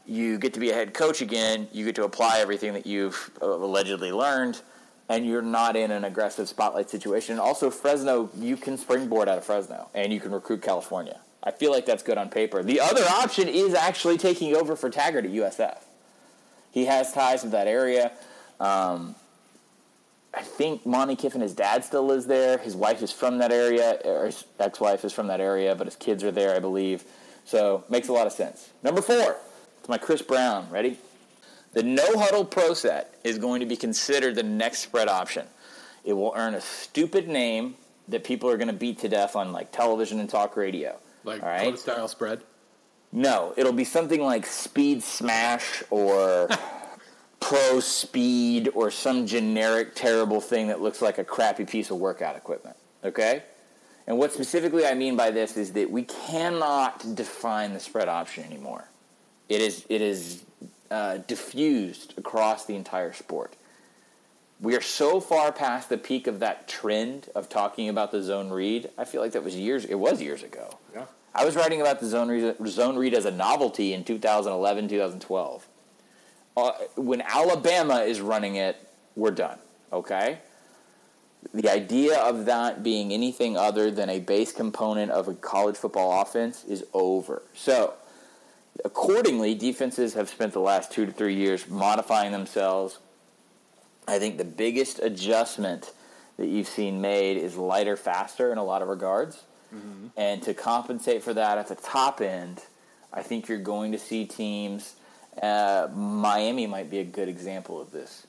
You get to be a head coach again. You get to apply everything that you've uh, allegedly learned, and you're not in an aggressive spotlight situation. Also, Fresno, you can springboard out of Fresno, and you can recruit California. I feel like that's good on paper. The other option is actually taking over for Taggart at USF. He has ties with that area. Um, I think Monte Kiffin, his dad still lives there. His wife is from that area, or his ex-wife is from that area, but his kids are there, I believe. So makes a lot of sense. Number four, it's my Chris Brown. Ready? The no huddle pro set is going to be considered the next spread option. It will earn a stupid name that people are going to beat to death on like television and talk radio. Like all right? style spread. No, it'll be something like Speed Smash or pro speed or some generic terrible thing that looks like a crappy piece of workout equipment. Okay? And what specifically I mean by this is that we cannot define the spread option anymore. It is it is uh, diffused across the entire sport. We are so far past the peak of that trend of talking about the zone read. I feel like that was years. It was years ago. Yeah. I was writing about the zone read, zone read as a novelty in 2011, 2012 uh, when Alabama is running it, we're done. Okay? The idea of that being anything other than a base component of a college football offense is over. So, accordingly, defenses have spent the last two to three years modifying themselves. I think the biggest adjustment that you've seen made is lighter, faster in a lot of regards. Mm-hmm. And to compensate for that at the top end, I think you're going to see teams uh, Miami might be a good example of this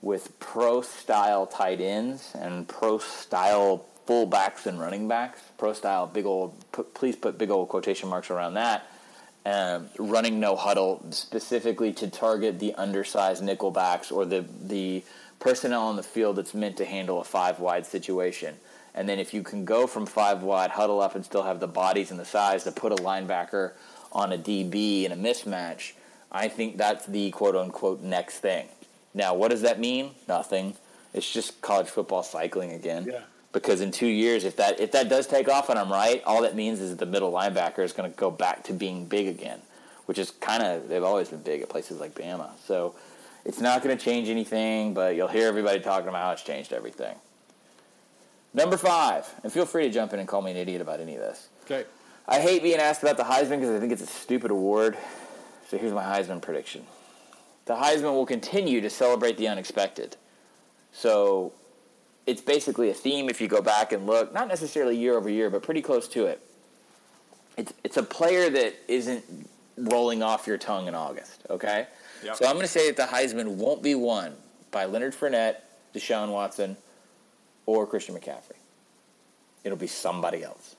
with pro style tight ends and pro style fullbacks and running backs. Pro style, big old, put, please put big old quotation marks around that. Um, running no huddle specifically to target the undersized nickelbacks or the the personnel on the field that's meant to handle a five wide situation. And then if you can go from five wide, huddle up, and still have the bodies and the size to put a linebacker on a DB in a mismatch, I think that's the quote unquote next thing. Now, what does that mean? Nothing. It's just college football cycling again. Yeah. Because in two years, if that if that does take off and I'm right, all that means is the middle linebacker is going to go back to being big again, which is kind of they've always been big at places like Bama. So it's not going to change anything, but you'll hear everybody talking about how it's changed everything. Number five, and feel free to jump in and call me an idiot about any of this. Okay. I hate being asked about the Heisman because I think it's a stupid award. So here's my Heisman prediction. The Heisman will continue to celebrate the unexpected. So it's basically a theme if you go back and look, not necessarily year over year, but pretty close to it. It's, it's a player that isn't rolling off your tongue in August, okay? Yep. So I'm going to say that the Heisman won't be won by Leonard Fournette, Deshaun Watson, or Christian McCaffrey. It'll be somebody else.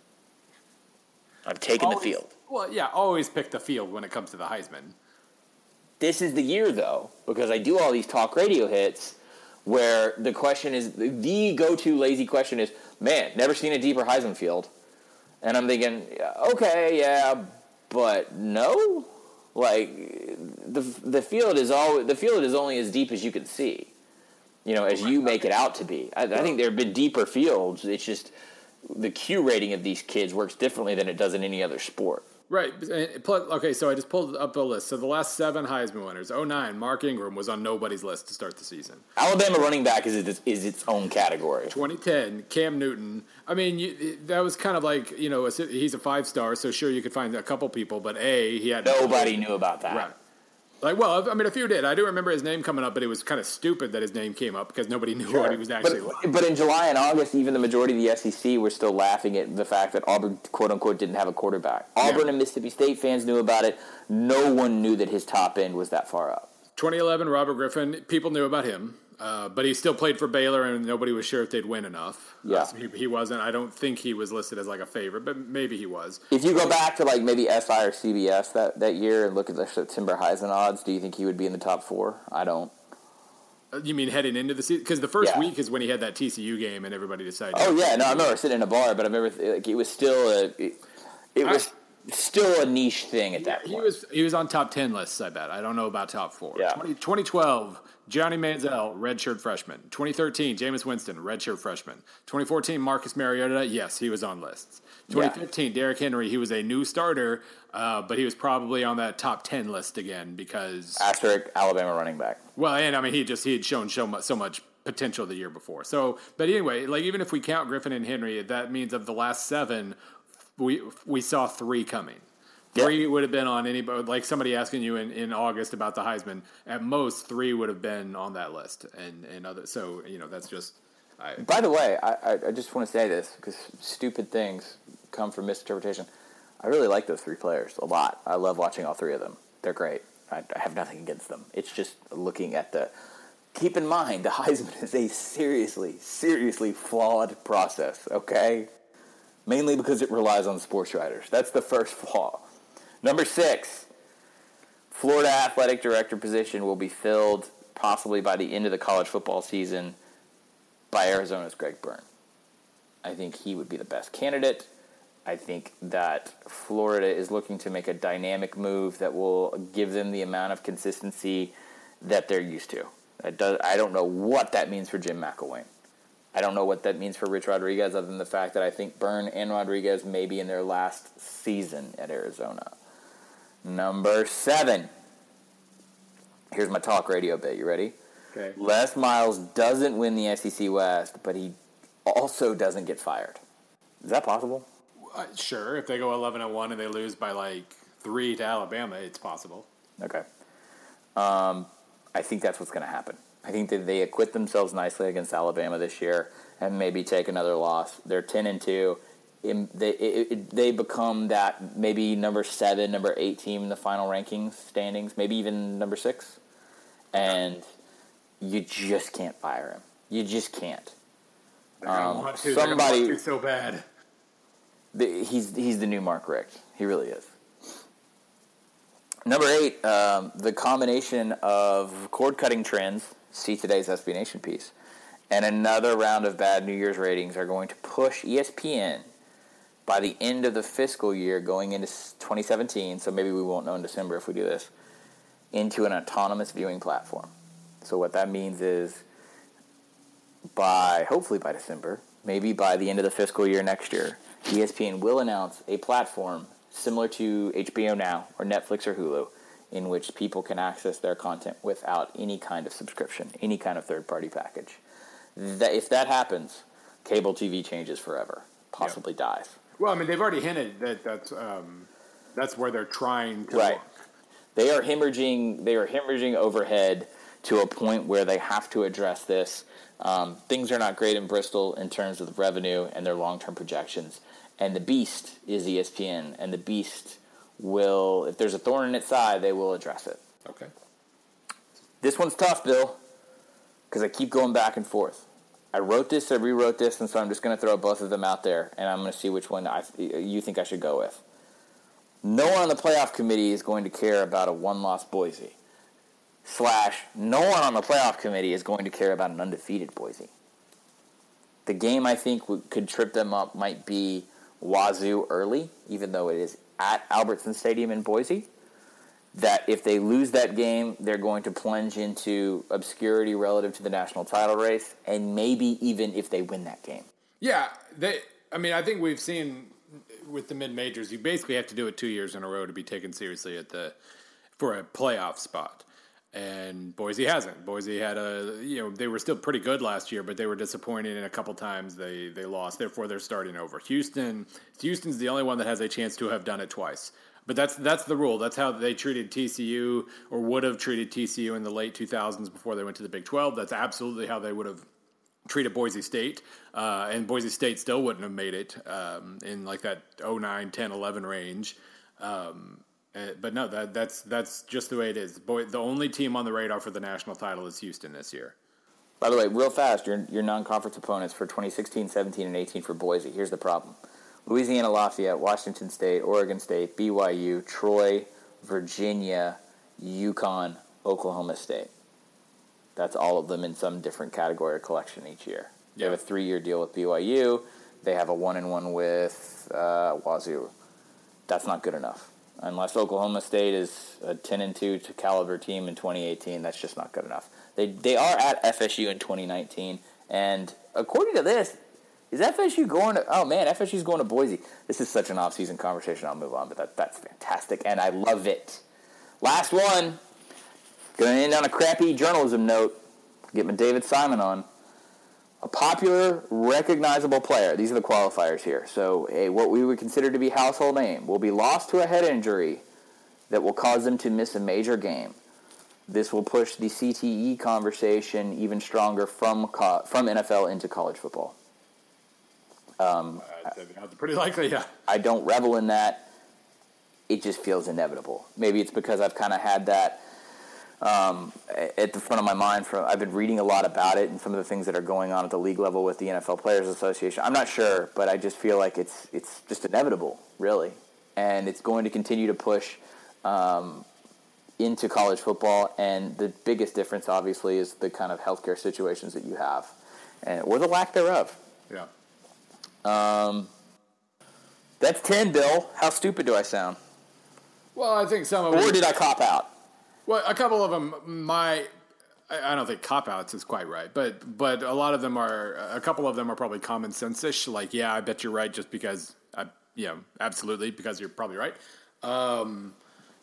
I'm taking the field. Well, yeah, always pick the field when it comes to the Heisman. This is the year, though, because I do all these talk radio hits where the question is the go to lazy question is, man, never seen a deeper Heisman field. And I'm thinking, okay, yeah, but no? Like, the, the field is all the field is only as deep as you can see, you know, as you make it out to be. I, I think there have been deeper fields. It's just the Q rating of these kids works differently than it does in any other sport. Right. Okay, so I just pulled up a list. So the last seven Heisman winners 09, Mark Ingram was on nobody's list to start the season. Alabama running back is its, is its own category. 2010, Cam Newton. I mean, you, that was kind of like, you know, he's a five star, so sure you could find a couple people, but A, he had. Nobody knew about that. Right. Like, well, I mean, a few did. I do remember his name coming up, but it was kind of stupid that his name came up because nobody knew sure. what he was actually. But, like. but in July and August, even the majority of the SEC were still laughing at the fact that Auburn, quote unquote, didn't have a quarterback. Auburn yeah. and Mississippi State fans knew about it. No one knew that his top end was that far up. 2011, Robert Griffin. People knew about him. Uh, but he still played for Baylor, and nobody was sure if they'd win enough. Yeah, uh, he, he, wasn't. I don't think he was listed as like a favorite, but maybe he was. If you go back to like maybe SI or CBS that, that year and look at the September Heisman odds, do you think he would be in the top four? I don't. Uh, you mean heading into the season? Because the first yeah. week is when he had that TCU game, and everybody decided. Oh yeah, no, I remember sitting in a bar, but I remember like it was still a. It, it was. Still a niche thing at that he point. He was he was on top ten lists. I bet. I don't know about top four. Yeah. 20, 2012, Johnny Manziel, redshirt freshman. 2013, Jameis Winston, redshirt freshman. 2014, Marcus Mariota, yes, he was on lists. 2015, yeah. Derrick Henry, he was a new starter, uh, but he was probably on that top 10 list again because. Asterisk, Alabama running back. Well, and I mean, he just he had shown so much, so much potential the year before. So, but anyway, like even if we count Griffin and Henry, that means of the last seven, we we saw three coming. Three would have been on anybody, like somebody asking you in, in August about the Heisman. At most, three would have been on that list, and and other. So you know, that's just. I, By the way, I, I just want to say this because stupid things come from misinterpretation. I really like those three players a lot. I love watching all three of them. They're great. I, I have nothing against them. It's just looking at the. Keep in mind, the Heisman is a seriously, seriously flawed process. Okay, mainly because it relies on sports writers. That's the first flaw. Number six, Florida athletic director position will be filled possibly by the end of the college football season by Arizona's Greg Byrne. I think he would be the best candidate. I think that Florida is looking to make a dynamic move that will give them the amount of consistency that they're used to. I don't know what that means for Jim McElwain. I don't know what that means for Rich Rodriguez, other than the fact that I think Byrne and Rodriguez may be in their last season at Arizona. Number seven. Here's my talk radio bit. You ready? Okay. Les Miles doesn't win the SEC West, but he also doesn't get fired. Is that possible? Uh, sure. If they go 11 and 1 and they lose by like three to Alabama, it's possible. Okay. Um, I think that's what's going to happen. I think that they acquit themselves nicely against Alabama this year and maybe take another loss. They're 10 and 2 they it, it, they become that maybe number seven, number eight team in the final rankings standings, maybe even number six, and you just can't fire him. You just can't. Um, want to. somebody so bad. The, he's he's the new Mark Richt. He really is. Number eight, um, the combination of cord cutting trends. See today's SB Nation piece, and another round of bad New Year's ratings are going to push ESPN by the end of the fiscal year going into 2017, so maybe we won't know in December if we do this, into an autonomous viewing platform. So what that means is by hopefully by December, maybe by the end of the fiscal year next year, ESPN will announce a platform similar to HBO Now or Netflix or Hulu in which people can access their content without any kind of subscription, any kind of third-party package. That if that happens, cable TV changes forever, possibly dies. Well, I mean, they've already hinted that that's um, that's where they're trying to right. Look. They are hemorrhaging. They are hemorrhaging overhead to a point where they have to address this. Um, things are not great in Bristol in terms of revenue and their long-term projections. And the beast is ESPN, and the beast will, if there's a thorn in its side, they will address it. Okay. This one's tough, Bill, because I keep going back and forth. I wrote this, I rewrote this, and so I'm just going to throw both of them out there, and I'm going to see which one I, you think I should go with. No one on the playoff committee is going to care about a one-loss Boise. Slash, no one on the playoff committee is going to care about an undefeated Boise. The game I think could trip them up might be Wazoo early, even though it is at Albertson Stadium in Boise that if they lose that game, they're going to plunge into obscurity relative to the national title race, and maybe even if they win that game. Yeah, they. I mean, I think we've seen with the mid majors, you basically have to do it two years in a row to be taken seriously at the for a playoff spot. And Boise hasn't. Boise had a you know they were still pretty good last year, but they were disappointed in a couple times they they lost. Therefore, they're starting over. Houston, Houston's the only one that has a chance to have done it twice. But that's that's the rule. That's how they treated TCU or would have treated TCU in the late 2000s before they went to the Big 12. That's absolutely how they would have treated Boise State. Uh, and Boise State still wouldn't have made it um, in like that 09, 10, 11 range. Um, uh, but no, that, that's that's just the way it is. Boy, the only team on the radar for the national title is Houston this year. By the way, real fast, your, your non conference opponents for 2016, 17, and 18 for Boise. Here's the problem Louisiana Lafayette, Washington State, Oregon State, BYU, Troy, Virginia, UConn, Oklahoma State. That's all of them in some different category or collection each year. They have a three year deal with BYU. They have a one and one with uh, Wazoo. That's not good enough. Unless Oklahoma State is a 10 and 2 to caliber team in 2018, that's just not good enough. They, they are at FSU in 2019, and according to this, is FSU going to? Oh man, FSU's going to Boise. This is such an off-season conversation. I'll move on, but that, that's fantastic, and I love it. Last one. Going to end on a crappy journalism note. Get my David Simon on. A popular, recognizable player. These are the qualifiers here. So, a, what we would consider to be household name will be lost to a head injury that will cause them to miss a major game. This will push the CTE conversation even stronger from co- from NFL into college football. Um, uh, that's pretty likely, yeah. I don't revel in that. It just feels inevitable. Maybe it's because I've kind of had that um, at the front of my mind. From I've been reading a lot about it and some of the things that are going on at the league level with the NFL Players Association. I'm not sure, but I just feel like it's it's just inevitable, really, and it's going to continue to push um, into college football. And the biggest difference, obviously, is the kind of healthcare situations that you have, and or the lack thereof. Yeah. Um, that's ten, Bill. How stupid do I sound? Well, I think some of or did I cop out? Well, a couple of them, my I don't think cop outs is quite right, but but a lot of them are a couple of them are probably common sense ish. Like, yeah, I bet you're right, just because I, you know, absolutely because you're probably right. Um,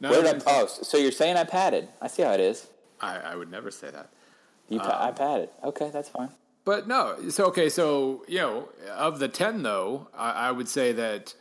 Where did I post? So you're saying I padded? I see how it is. I, I would never say that. You pa- um, I padded. Okay, that's fine. But no, so okay, so you know, of the ten though, I, I would say that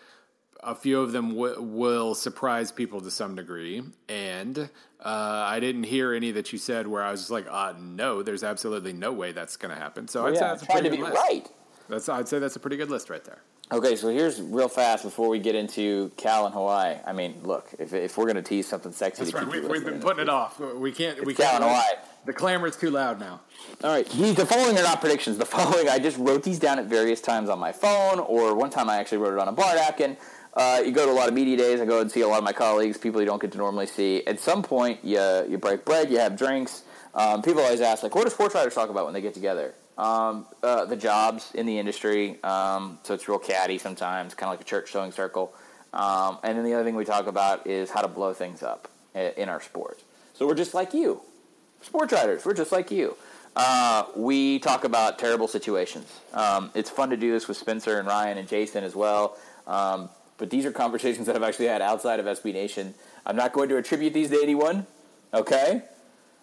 a few of them w- will surprise people to some degree, and uh, I didn't hear any that you said where I was just like, uh, no, there's absolutely no way that's going to happen. So well, I'd yeah, say that's a pretty good list. Right. That's I'd say that's a pretty good list right there. Okay, so here's real fast before we get into Cal and Hawaii. I mean, look, if, if we're going to tease something sexy, that's right. We, have been putting it off. We can't. It's we Cal can't. and Hawaii. The clamor is too loud now. All right, these the following are not predictions. The following I just wrote these down at various times on my phone, or one time I actually wrote it on a bar napkin. Uh, you go to a lot of media days. I go and see a lot of my colleagues, people you don't get to normally see. At some point, you you break bread, you have drinks. Um, people always ask, like, what do sports writers talk about when they get together? Um, uh, the jobs in the industry. Um, so it's real catty sometimes, kind of like a church sewing circle. Um, and then the other thing we talk about is how to blow things up in our sport. So we're just like you, sports writers. We're just like you. Uh, we talk about terrible situations. Um, it's fun to do this with Spencer and Ryan and Jason as well. Um, but these are conversations that I've actually had outside of SB Nation. I'm not going to attribute these to anyone, okay?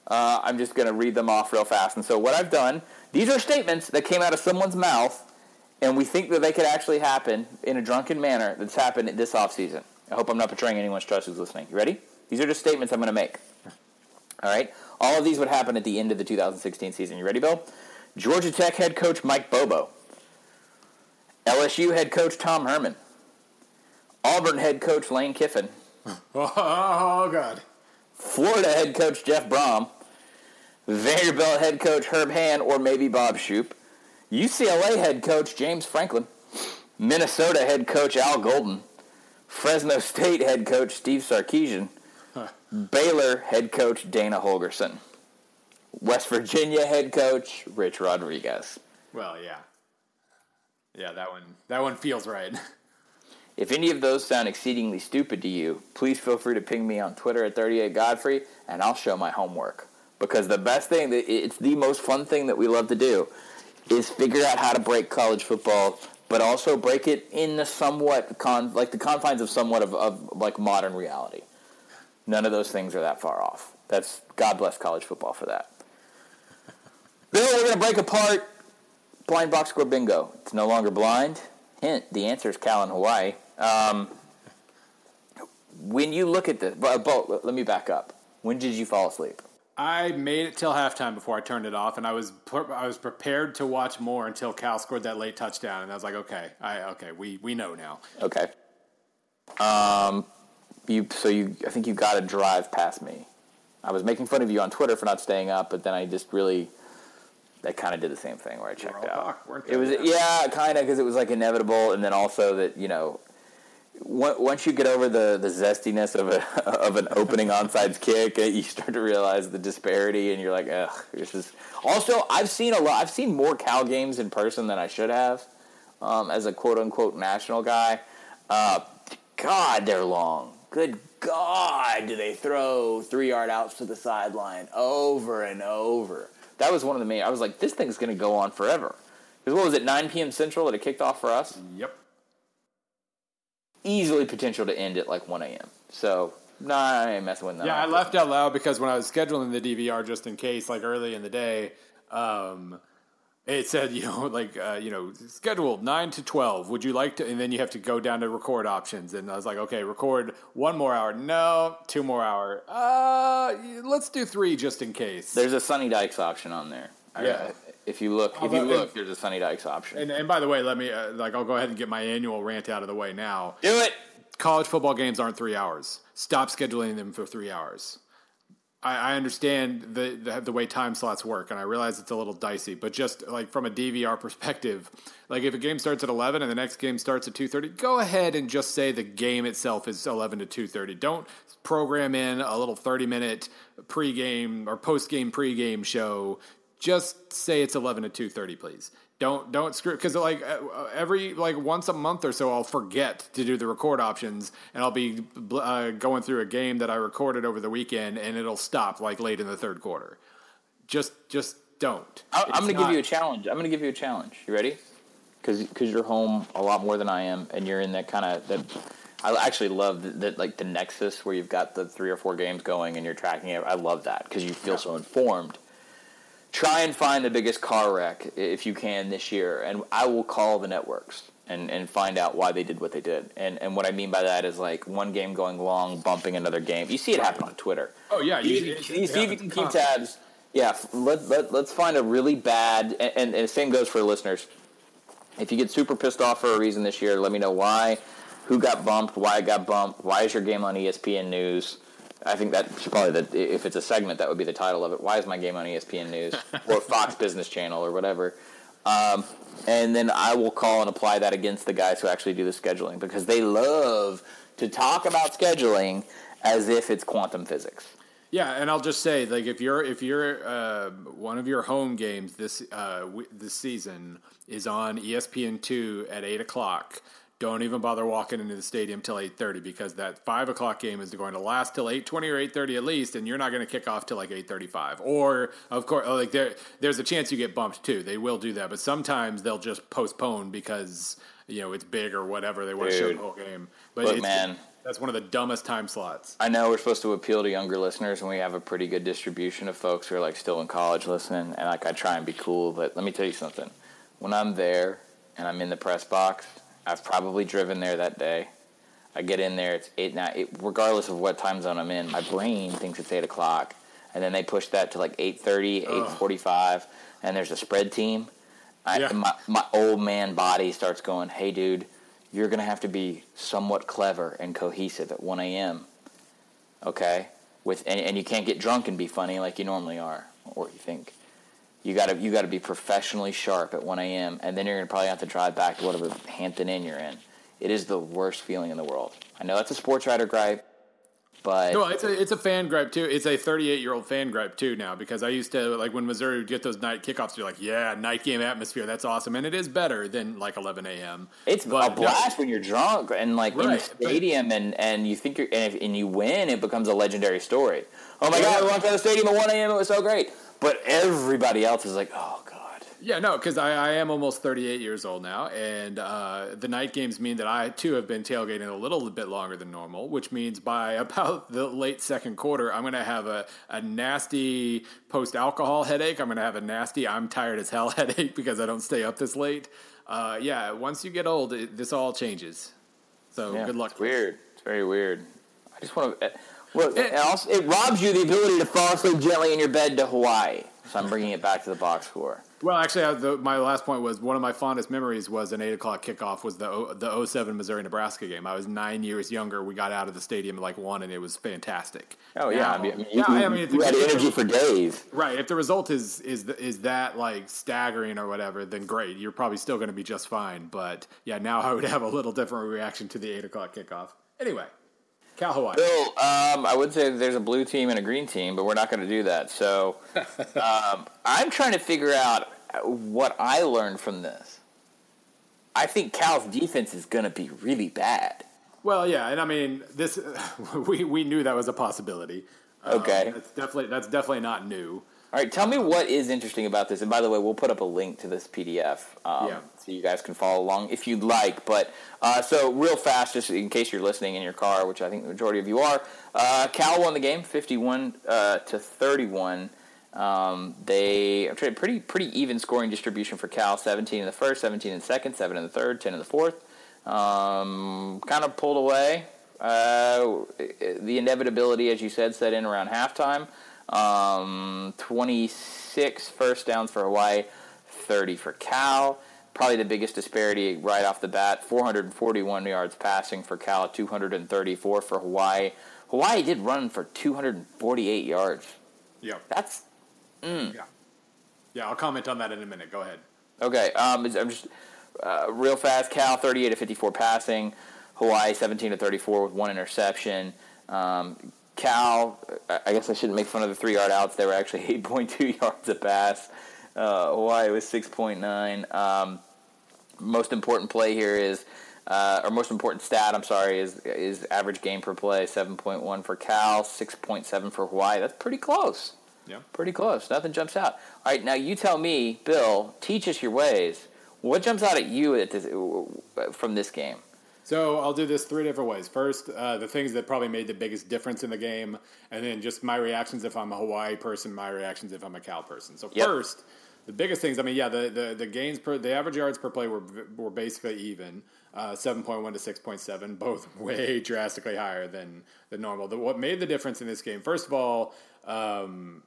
Uh, I'm just going to read them off real fast. And so, what I've done, these are statements that came out of someone's mouth, and we think that they could actually happen in a drunken manner that's happened this offseason. I hope I'm not betraying anyone's trust who's listening. You ready? These are just statements I'm going to make. All right? All of these would happen at the end of the 2016 season. You ready, Bill? Georgia Tech head coach Mike Bobo. LSU head coach Tom Herman. Auburn head coach Lane Kiffin. Oh, God. Florida head coach Jeff Brohm. Vanderbilt head coach Herb Hand or maybe Bob Shoop. UCLA head coach James Franklin. Minnesota head coach Al Golden. Fresno State head coach Steve Sarkisian. Baylor head coach Dana Holgorsen. West Virginia head coach Rich Rodriguez. Well, yeah. Yeah, that one that one feels right. If any of those sound exceedingly stupid to you, please feel free to ping me on Twitter at 38Godfrey and I'll show my homework. Because the best thing, it's the most fun thing that we love to do, is figure out how to break college football but also break it in the somewhat con like the confines of somewhat of, of like modern reality. None of those things are that far off. That's God bless college football for that. then we're going to break apart blind box score bingo. It's no longer blind. Hint: the answer is Cal in Hawaii. Um, when you look at this, but, but let me back up. When did you fall asleep? I made it till halftime before I turned it off, and I was I was prepared to watch more until Cal scored that late touchdown, and I was like, okay, I okay, we we know now. Okay. Um, you so you I think you got to drive past me. I was making fun of you on Twitter for not staying up, but then I just really I kind of did the same thing where I checked out. it was yeah, kind of because it was like inevitable, and then also that you know once you get over the, the zestiness of a of an opening onside kick, uh, you start to realize the disparity, and you're like, ugh, this is. Also, I've seen a lot. I've seen more Cal games in person than I should have, um, as a quote unquote national guy. Uh, God, they're long. Good God, do they throw three yard outs to the sideline over and over? That was one of the main. I was like, this thing's going to go on forever. Because what was it, 9 p.m. Central that it kicked off for us? Yep easily potential to end at like 1 a.m. So, nah, I ain't messing with that. Yeah, I left out loud because when I was scheduling the DVR just in case, like early in the day, um, it said, you know, like, uh, you know, scheduled 9 to 12. Would you like to? And then you have to go down to record options. And I was like, okay, record one more hour. No, two more hour. Uh, let's do three just in case. There's a Sonny Dykes option on there. Yeah. If you look, if you look, there's a Sonny Dykes option. And, and by the way, let me uh, like I'll go ahead and get my annual rant out of the way now. Do it. College football games aren't three hours. Stop scheduling them for three hours. I, I understand the, the, the way time slots work, and I realize it's a little dicey. But just like from a DVR perspective, like if a game starts at eleven and the next game starts at two thirty, go ahead and just say the game itself is eleven to two thirty. Don't program in a little thirty minute pregame or postgame pregame show just say it's 11 to 2.30 please don't don't screw because like uh, every like once a month or so i'll forget to do the record options and i'll be uh, going through a game that i recorded over the weekend and it'll stop like late in the third quarter. Just just don't. I, am going to give you a challenge. I'm going to give you a challenge. You ready? Because because you're home a lot more than i am and you're in that kind of that I actually love that, like the nexus where you've got the three or four games going and you're tracking it. I love that because you feel yeah. so informed try and find the biggest car wreck if you can this year, and I will call the networks and, and find out why they did what they did. And and what I mean by that is like one game going long, bumping another game. You see it happen on Twitter. Oh yeah, you, you, you see if you can keep tabs. Yeah, let, let, let's find a really bad, and, and, and the same goes for the listeners. If you get super pissed off for a reason this year, let me know why, who got bumped, why it got bumped, why is your game on ESPN News, I think that should probably the, if it's a segment that would be the title of it. Why is my game on ESPN News or Fox Business Channel or whatever? Um, and then I will call and apply that against the guys who actually do the scheduling because they love to talk about scheduling as if it's quantum physics. Yeah, and I'll just say, like, if you're if you're uh, one of your home games this uh, w- this season is on ESPN two at eight o'clock, don't even bother walking into the stadium till 8.30 because that 5 o'clock game is going to last till 8.20 or 8.30 at least and you're not going to kick off till like 8.35 or of course oh, like there there's a chance you get bumped too. They will do that but sometimes they'll just postpone because you know it's big or whatever they want to show the whole game. But look man. that's one of the dumbest time slots. I know we're supposed to appeal to younger listeners, and we have a pretty good distribution of folks who are like still in college listening. And like I try and be cool, but let me tell you something: when I'm there and I'm in the press box, I've probably driven there that day. I get in there, it's eight now. It, regardless of what time zone I'm in, my brain thinks it's eight o'clock, and then they push that to like 8.30, 8.45, and there's a spread team. I, yeah. my, my old man body starts going, "Hey, dude, you're gonna have to be somewhat clever and cohesive at 1 a.m. Okay, with and, and you can't get drunk and be funny like you normally are, or you think." You got to you got to be professionally sharp at 1 a.m. and then you're gonna probably have to drive back to whatever Hampton Inn you're in. It is the worst feeling in the world. I know that's a sports writer gripe, but no, it's a it's a fan gripe too. It's a 38 year old fan gripe too now because I used to like when Missouri would get those night kickoffs. You're like, yeah, night game atmosphere. That's awesome, and it is better than like 11 a.m. It's but, a blast no, when you're drunk and like right, in the stadium but, and and you think you're and, if, and you win, it becomes a legendary story. Oh my yeah. god, we went to the stadium at 1 a.m. It was so great. But everybody else is like, oh god. Yeah, no, because I, I, am almost 38 years old now, and uh, the night games mean that I too have been tailgating a little bit longer than normal, which means by about the late second quarter, I'm going to have a, a nasty post alcohol headache. I'm going to have a nasty I'm tired as hell headache because I don't stay up this late. Uh, yeah, once you get old, it, this all changes. So yeah, good luck. It's weird. It's very weird. I just want to. Well, eh. it, also, it robs you the ability to fall asleep gently in your bed to Hawaii. So I'm bringing it back to the box score. Well, actually, uh, the, my last point was one of my fondest memories was an eight o'clock kickoff was the the 07 Missouri Nebraska game. I was nine years younger. We got out of the stadium at like one, and it was fantastic. Oh yeah, now, I mean, you, yeah, I mean, you had energy for days. Right. If the result is is is that like staggering or whatever, then great. You're probably still going to be just fine. But yeah, now I would have a little different reaction to the eight o'clock kickoff. Anyway, Cal Hawaii. Bill, um, I would say there's a blue team and a green team, but we're not going to do that. So um, I'm trying to figure out what I learned from this. I think Cal's defense is going to be really bad. Well, yeah, and I mean this. we we knew that was a possibility. Okay, um, that's definitely that's definitely not new. All right, tell me what is interesting about this. And by the way, we'll put up a link to this PDF um, yeah. so you guys can follow along if you'd like. But uh, so, real fast, just in case you're listening in your car, which I think the majority of you are, uh, Cal won the game, 51 uh, to 31. Um, they pretty pretty even scoring distribution for Cal. 17 in the first, 17 in the second, seven in the third, 10 in the fourth. Um, kind of pulled away. Uh, the inevitability, as you said, set in around halftime. Um, 26 first downs for Hawaii, 30 for Cal. Probably the biggest disparity right off the bat 441 yards passing for Cal, 234 for Hawaii. Hawaii did run for 248 yards. Yeah. That's. Mm. Yeah. Yeah, I'll comment on that in a minute. Go ahead. Okay. Um, I'm just uh, real fast. Cal 38 to 54 passing. Hawaii 17 to 34 with one interception. Um, Cal, I guess I shouldn't make fun of the three yard outs. They were actually 8.2 yards a pass. Uh, Hawaii was 6.9. Um, most important play here is, uh, or most important stat, I'm sorry, is is average game per play 7.1 for Cal, 6.7 for Hawaii. That's pretty close. Yeah. Pretty close. Nothing jumps out. All right, now you tell me, Bill, teach us your ways. What jumps out at you at this, from this game? So I'll do this three different ways. First, uh, the things that probably made the biggest difference in the game, and then just my reactions if I'm a Hawaii person, my reactions if I'm a Cal person. So yep. first, the biggest things. I mean, yeah, the, the, the gains per the average yards per play were were basically even, uh, seven point one to six point seven, both way drastically higher than the normal. The, what made the difference in this game? First of all. Um,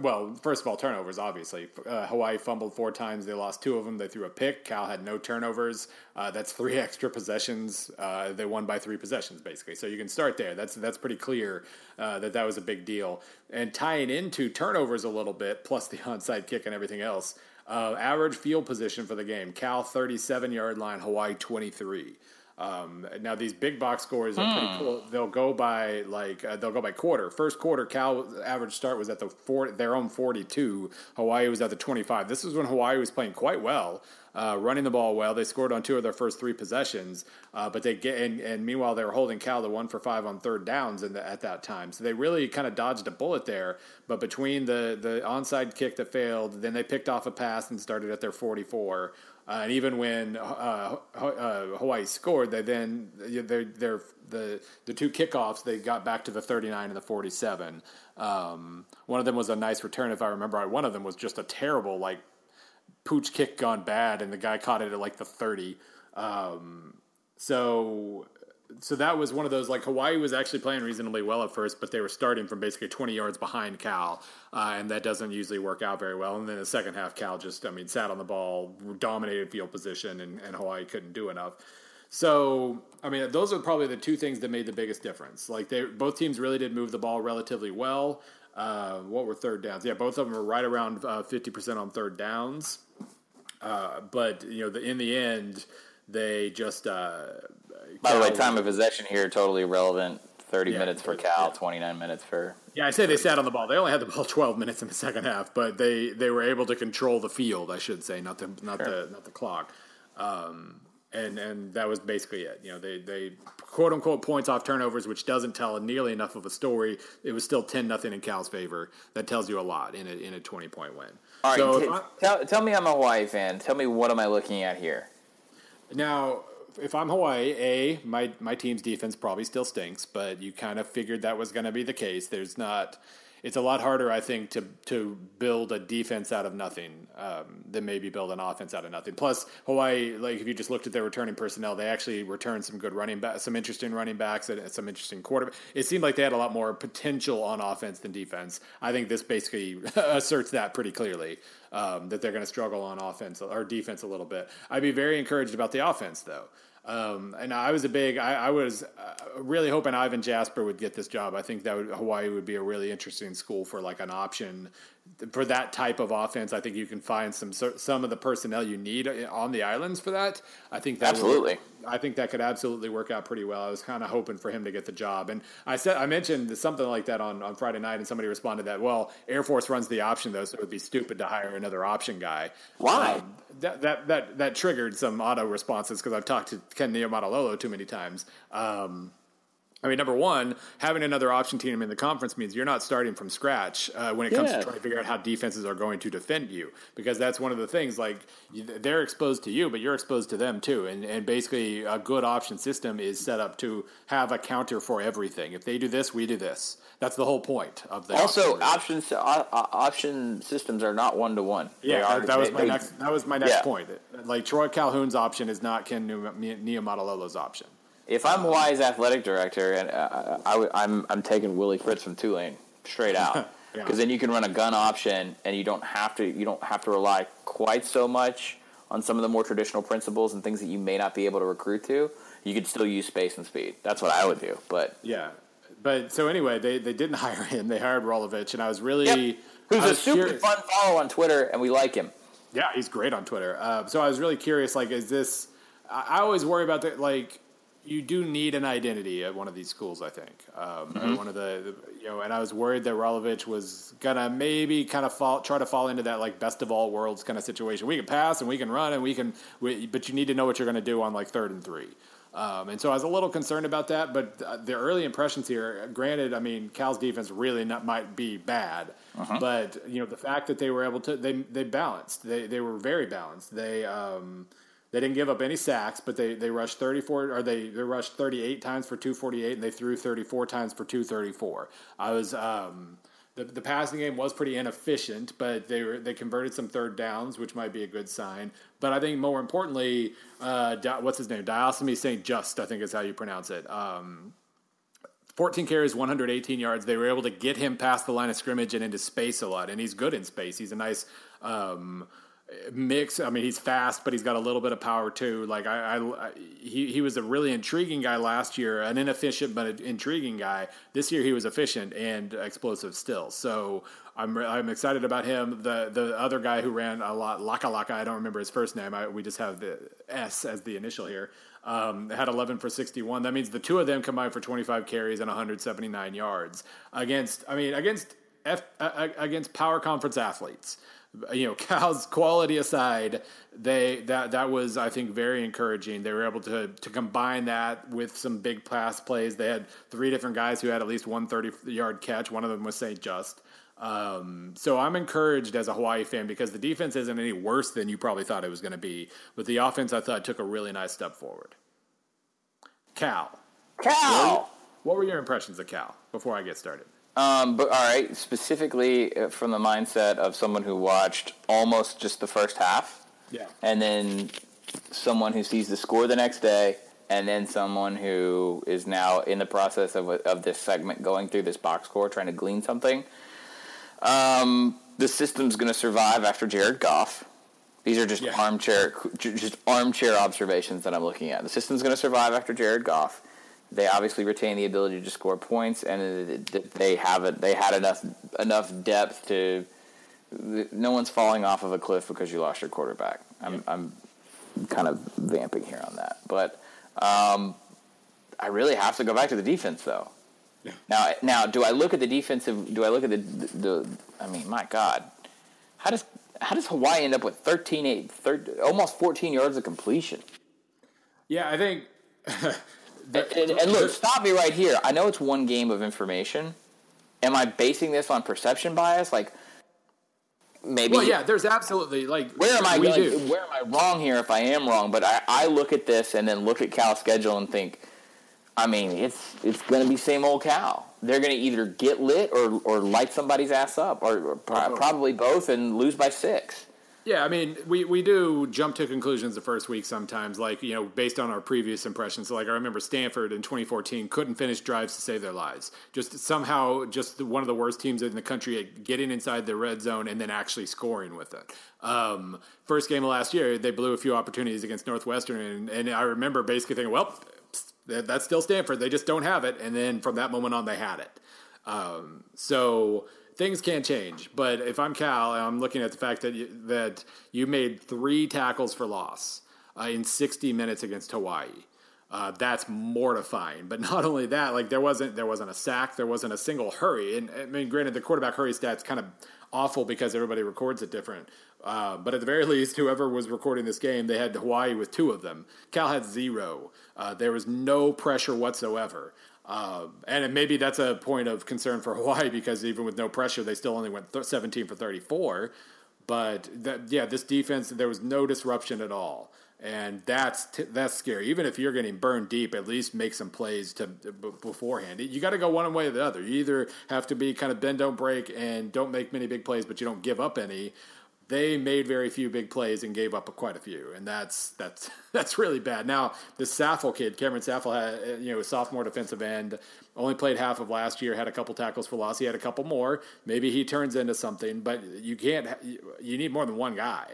well, first of all, turnovers, obviously. Uh, Hawaii fumbled four times. They lost two of them. They threw a pick. Cal had no turnovers. Uh, that's three extra possessions. Uh, they won by three possessions, basically. So you can start there. That's, that's pretty clear uh, that that was a big deal. And tying into turnovers a little bit, plus the onside kick and everything else, uh, average field position for the game Cal 37 yard line, Hawaii 23. Um, now these big box scores are pretty hmm. cool. They'll go by like uh, they'll go by quarter. First quarter, Cal average start was at the four, their own forty-two. Hawaii was at the twenty-five. This is when Hawaii was playing quite well, uh, running the ball well. They scored on two of their first three possessions, uh, but they get and, and, meanwhile they were holding Cal to one for five on third downs the, at that time. So they really kind of dodged a bullet there. But between the the onside kick that failed, then they picked off a pass and started at their forty-four. Uh, and even when uh, uh, Hawaii scored, they then they're, the the two kickoffs they got back to the 39 and the 47. Um, one of them was a nice return, if I remember right. One of them was just a terrible like pooch kick gone bad, and the guy caught it at like the 30. Um, so so that was one of those like Hawaii was actually playing reasonably well at first, but they were starting from basically 20 yards behind Cal, uh, and that doesn't usually work out very well. And then the second half, Cal just I mean sat on the ball, dominated field position, and, and Hawaii couldn't do enough. So I mean those are probably the two things that made the biggest difference. Like they both teams really did move the ball relatively well. Uh, what were third downs? Yeah, both of them were right around uh, fifty percent on third downs. Uh, but you know, the, in the end, they just by the way, time of possession here totally irrelevant. Thirty yeah, minutes for Cal, yeah. twenty nine minutes for. Yeah, I say they sat on the ball. They only had the ball twelve minutes in the second half, but they, they were able to control the field. I should say, not the not sure. the not the clock. Um, and and that was basically it. You know, they they quote unquote points off turnovers, which doesn't tell nearly enough of a story. It was still ten nothing in Cal's favor. That tells you a lot in a in a twenty point win. All right, So t- if tell, tell me I'm a Hawaii fan. Tell me what am I looking at here? Now, if I'm Hawaii, a my my team's defense probably still stinks, but you kind of figured that was going to be the case. There's not. It's a lot harder, I think, to to build a defense out of nothing um, than maybe build an offense out of nothing. Plus, Hawaii, like if you just looked at their returning personnel, they actually returned some good running back, some interesting running backs, and some interesting quarterback. It seemed like they had a lot more potential on offense than defense. I think this basically asserts that pretty clearly um, that they're going to struggle on offense or defense a little bit. I'd be very encouraged about the offense though. Um, and I was a big, I, I was uh, really hoping Ivan Jasper would get this job. I think that would, Hawaii would be a really interesting school for like an option for that type of offense. I think you can find some some of the personnel you need on the islands for that. I think that Absolutely. Would, I think that could absolutely work out pretty well. I was kind of hoping for him to get the job, and I said I mentioned something like that on, on Friday night, and somebody responded that well, Air Force runs the option though, so it would be stupid to hire another option guy. Why? Um, that, that that that triggered some auto responses because I've talked to Ken Niumatalolo too many times. Um, I mean, number one, having another option team in the conference means you're not starting from scratch uh, when it comes Yeah. to trying to figure out how defenses are going to defend you, because that's one of the things. Like they're exposed to you, but you're exposed to them too. And and basically, a good option system is set up to have a counter for everything. If they do this, we do this. That's the whole point of the Also, option. options uh, uh, option systems are not one to one. Yeah, that, that was my they- next. That was my next Yeah. point. Like Troy Calhoun's option is not Ken Niumatalolo's option. If I'm Hawaii's athletic director, and uh, I, am I'm, I'm taking Willie Fritz from Tulane straight out, because Yeah. then you can run a gun option, and you don't have to you don't have to rely quite so much on some of the more traditional principles and things that you may not be able to recruit to. You could still use space and speed. That's what I would do. But Yeah, but so anyway, they they didn't hire him. They hired Rolovich, and I was really Yep. who's I a was super curious- fun follow on Twitter, and we like him. Yeah, he's great on Twitter. Uh, so I was really curious. Like, is this? I, I always worry about that. Like, you do need an identity at one of these schools. I think um, at one of the, the you know, and I was worried that Rolovich was gonna maybe kind of fall, try to fall into that like best of all worlds kind of situation. We can pass and we can run and we can, we, but you need to know what you're going to do on like third and three. Um, and so I was a little concerned about that, but the early impressions here, granted, I mean, Cal's defense really not, might be bad, but you know, the fact that they were able to, they, they balanced, they, they were very balanced. They, um, they didn't give up any sacks, but they, they rushed 34 or they, they rushed 38 times for 248 and they threw 34 times for 234. I was, um, the, the passing game was pretty inefficient, but they were they converted some third downs, which might be a good sign. But I think more importantly, uh, what's his name? Diocemy St. Just, I think is how you pronounce it. Um, 14 carries, 118 yards. They were able to get him past the line of scrimmage and into space a lot, and he's good in space. He's a nice um, mix. I mean, he's fast, but he's got a little bit of power too. Like I, I, I- he he was a really intriguing guy last year, an inefficient but intriguing guy. This year, he was efficient and explosive still. So I'm I'm excited about him. The the other guy who ran a lot, Lakalaka, I don't remember his first name. I, we just have the S as the initial here. Um, had 11 for 61. That means the two of them combined for 25 carries and 179 yards against. I mean, against F, uh, against power conference athletes. You know, Cal's quality aside, they that that was I think very encouraging. They were able to to combine that with some big pass plays. They had three different guys who had at least one 30 yard catch. One of them was St. Just. Um, so I'm encouraged as a Hawaii fan because the defense isn't any worse than you probably thought it was going to be, but the offense I thought took a really nice step forward. Cal, Cal. what were your impressions of Cal before I get started? Um, but all right, specifically uh, from the mindset of someone who watched almost just the first half, Yeah. and then someone who sees the score the next day, and then someone who is now in the process of, of this segment going through this box score, trying to glean something. Um, the system's going to survive after Jared Goff. These are just Yeah. armchair, just armchair observations that I'm looking at. The system's going to survive after Jared Goff. They obviously retain the ability to score points, and they have it. They had enough enough depth to. No one's falling off of a cliff because you lost your quarterback. I'm, I'm kind of vamping here on that, but um, I really have to go back to the defense, though. Yeah. Now, now, do I look at the defensive? Do I look at the, the, the I mean, my God, how does how does Hawaii end up with 13, 8, 13 almost 14 yards of completion? Yeah, I think. And, and, look, stop me right here. I know it's one game of information. Am I basing this on perception bias? Like, maybe. Well, yeah, there's absolutely like Where am I? Like, where am I wrong here? If I am wrong, but I, I look at this and then look at Cal's schedule and think, I mean, it's it's going to be same old Cal. They're going to either get lit or or light somebody's ass up, or, or pro- probably both, and lose by six. Yeah, I mean, we, we do jump to conclusions the first week sometimes, like, you know, based on our previous impressions. Like, I remember Stanford in 2014 couldn't finish drives to save their lives. Just somehow, just one of the worst teams in the country at getting inside the red zone and then actually scoring with it. Um, first game of last year, they blew a few opportunities against Northwestern, and, and I remember basically thinking, well, that's still Stanford. They just don't have it. And then from that moment on, they had it. Um, so things can change. But if I'm Cal, I'm looking at the fact that you, that you made three tackles for loss uh, in 60 minutes against Hawaii. Uh, that's mortifying. But not only that, like there wasn't there wasn't a sack, there wasn't a single hurry. And I mean, granted, the quarterback hurry stats kind of awful because everybody records it different. Uh, but at the very least, whoever was recording this game, they had Hawaii with two of them. Cal had zero. Uh, there was no pressure whatsoever. Uh, and maybe that's a point of concern for Hawaii because even with no pressure, they still only went th- 17 for 34. But that, yeah, this defense, there was no disruption at all. And that's t- that's scary. Even if you're getting burned deep, at least make some plays to b- beforehand. You got to go one way or the other. You either have to be kind of bend, don't break, and don't make many big plays, but you don't give up any. They made very few big plays and gave up quite a few, and that's that's that's really bad. Now the Saffle kid, Cameron Saffle, had you know sophomore defensive end, only played half of last year, had a couple tackles for loss. He had a couple more. Maybe he turns into something, but you can't. You need more than one guy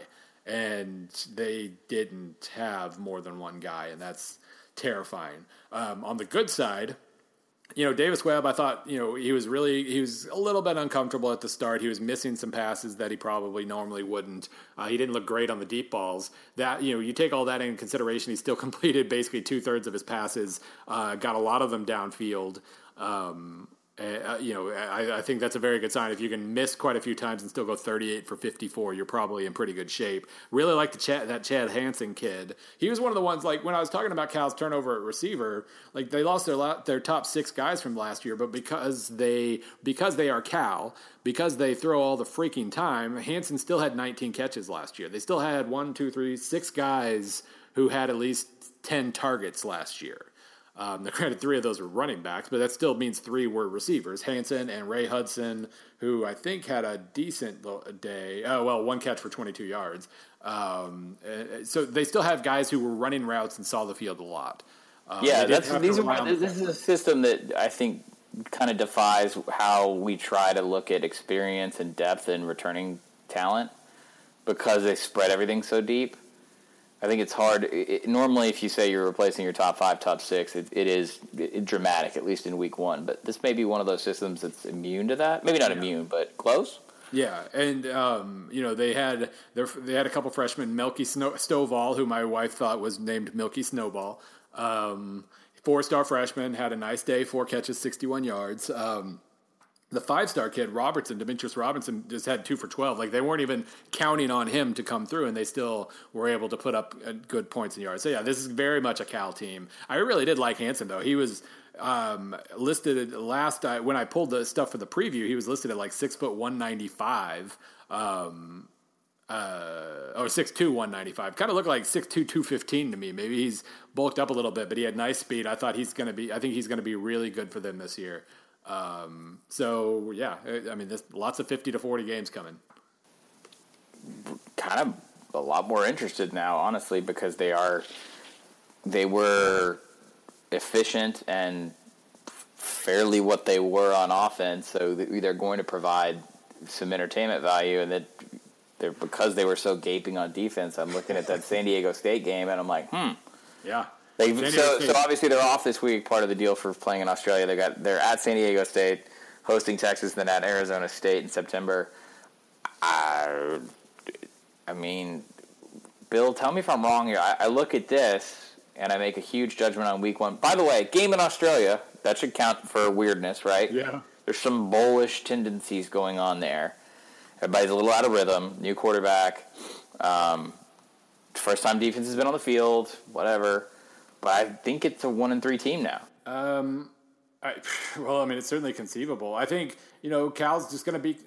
and they didn't have more than one guy, and that's terrifying. Um, on the good side, you know, Davis Webb, I thought, you know, he was really, he was a little bit uncomfortable at the start. He was missing some passes that he probably normally wouldn't. Uh, he didn't look great on the deep balls. That, you know, you take all that in consideration, he still completed basically two thirds of his passes, uh, got a lot of them downfield. Um, uh, you know, I, I, think that's a very good sign. If you can miss quite a few times and still go 38 for 54, you're probably in pretty good shape. Really like the Chad, that Chad Hansen kid. He was one of the ones like when I was talking about Cal's turnover at receiver, like they lost their their top six guys from last year, but because they because they are Cal, because they throw all the freaking time, Hansen still had 19 catches last year. They still had one, two, three, six guys who had at least 10 targets last year. Um, the granted, three of those were running backs, but that still means three were receivers: Hansen and Ray Hudson, who I think had a decent day. Oh well, one catch for 22 yards. Um, so they still have guys who were running routes and saw the field a lot. Um, yeah, that's these are this is a system that I think kind of defies how we try to look at experience and depth and returning talent because they spread everything so deep. I think it's hard. It, normally, if you say you're replacing your top five, top six, it, it is it, dramatic, at least in week one. But this may be one of those systems that's immune to that. Maybe not yeah. immune, but close. Yeah, and um, you know they had their, they had a couple freshmen, Milky Snow, Stovall, who my wife thought was named Milky Snowball. Um, four star freshman had a nice day, four catches, sixty one yards. Um, the five star kid Robertson, Demetrius Robinson, just had two for twelve. Like they weren't even counting on him to come through, and they still were able to put up uh, good points in yards. So yeah, this is very much a Cal team. I really did like Hansen though. He was um, listed last when I pulled the stuff for the preview. He was listed at like six foot one ninety five. Um, uh, or 6'2", 195. Kind of looked like 6'2", 215 to me. Maybe he's bulked up a little bit, but he had nice speed. I thought he's going to be. I think he's going to be really good for them this year. Um, so yeah, I mean, there's lots of fifty to forty games coming. Kind of a lot more interested now, honestly, because they are they were efficient and fairly what they were on offense. So they're going to provide some entertainment value, and that they're because they were so gaping on defense. I'm looking at that San Diego State game, and I'm like, hmm, yeah. They, so, so obviously they're off this week. Part of the deal for playing in Australia, they got they're at San Diego State, hosting Texas, then at Arizona State in September. I, I mean, Bill, tell me if I'm wrong here. I, I look at this and I make a huge judgment on week one. By the way, game in Australia that should count for weirdness, right? Yeah. There's some bullish tendencies going on there. Everybody's a little out of rhythm. New quarterback. Um, first time defense has been on the field. Whatever but I think it's a one and three team now. Um, I, well, I mean, it's certainly conceivable. I think you know Cal's just going to be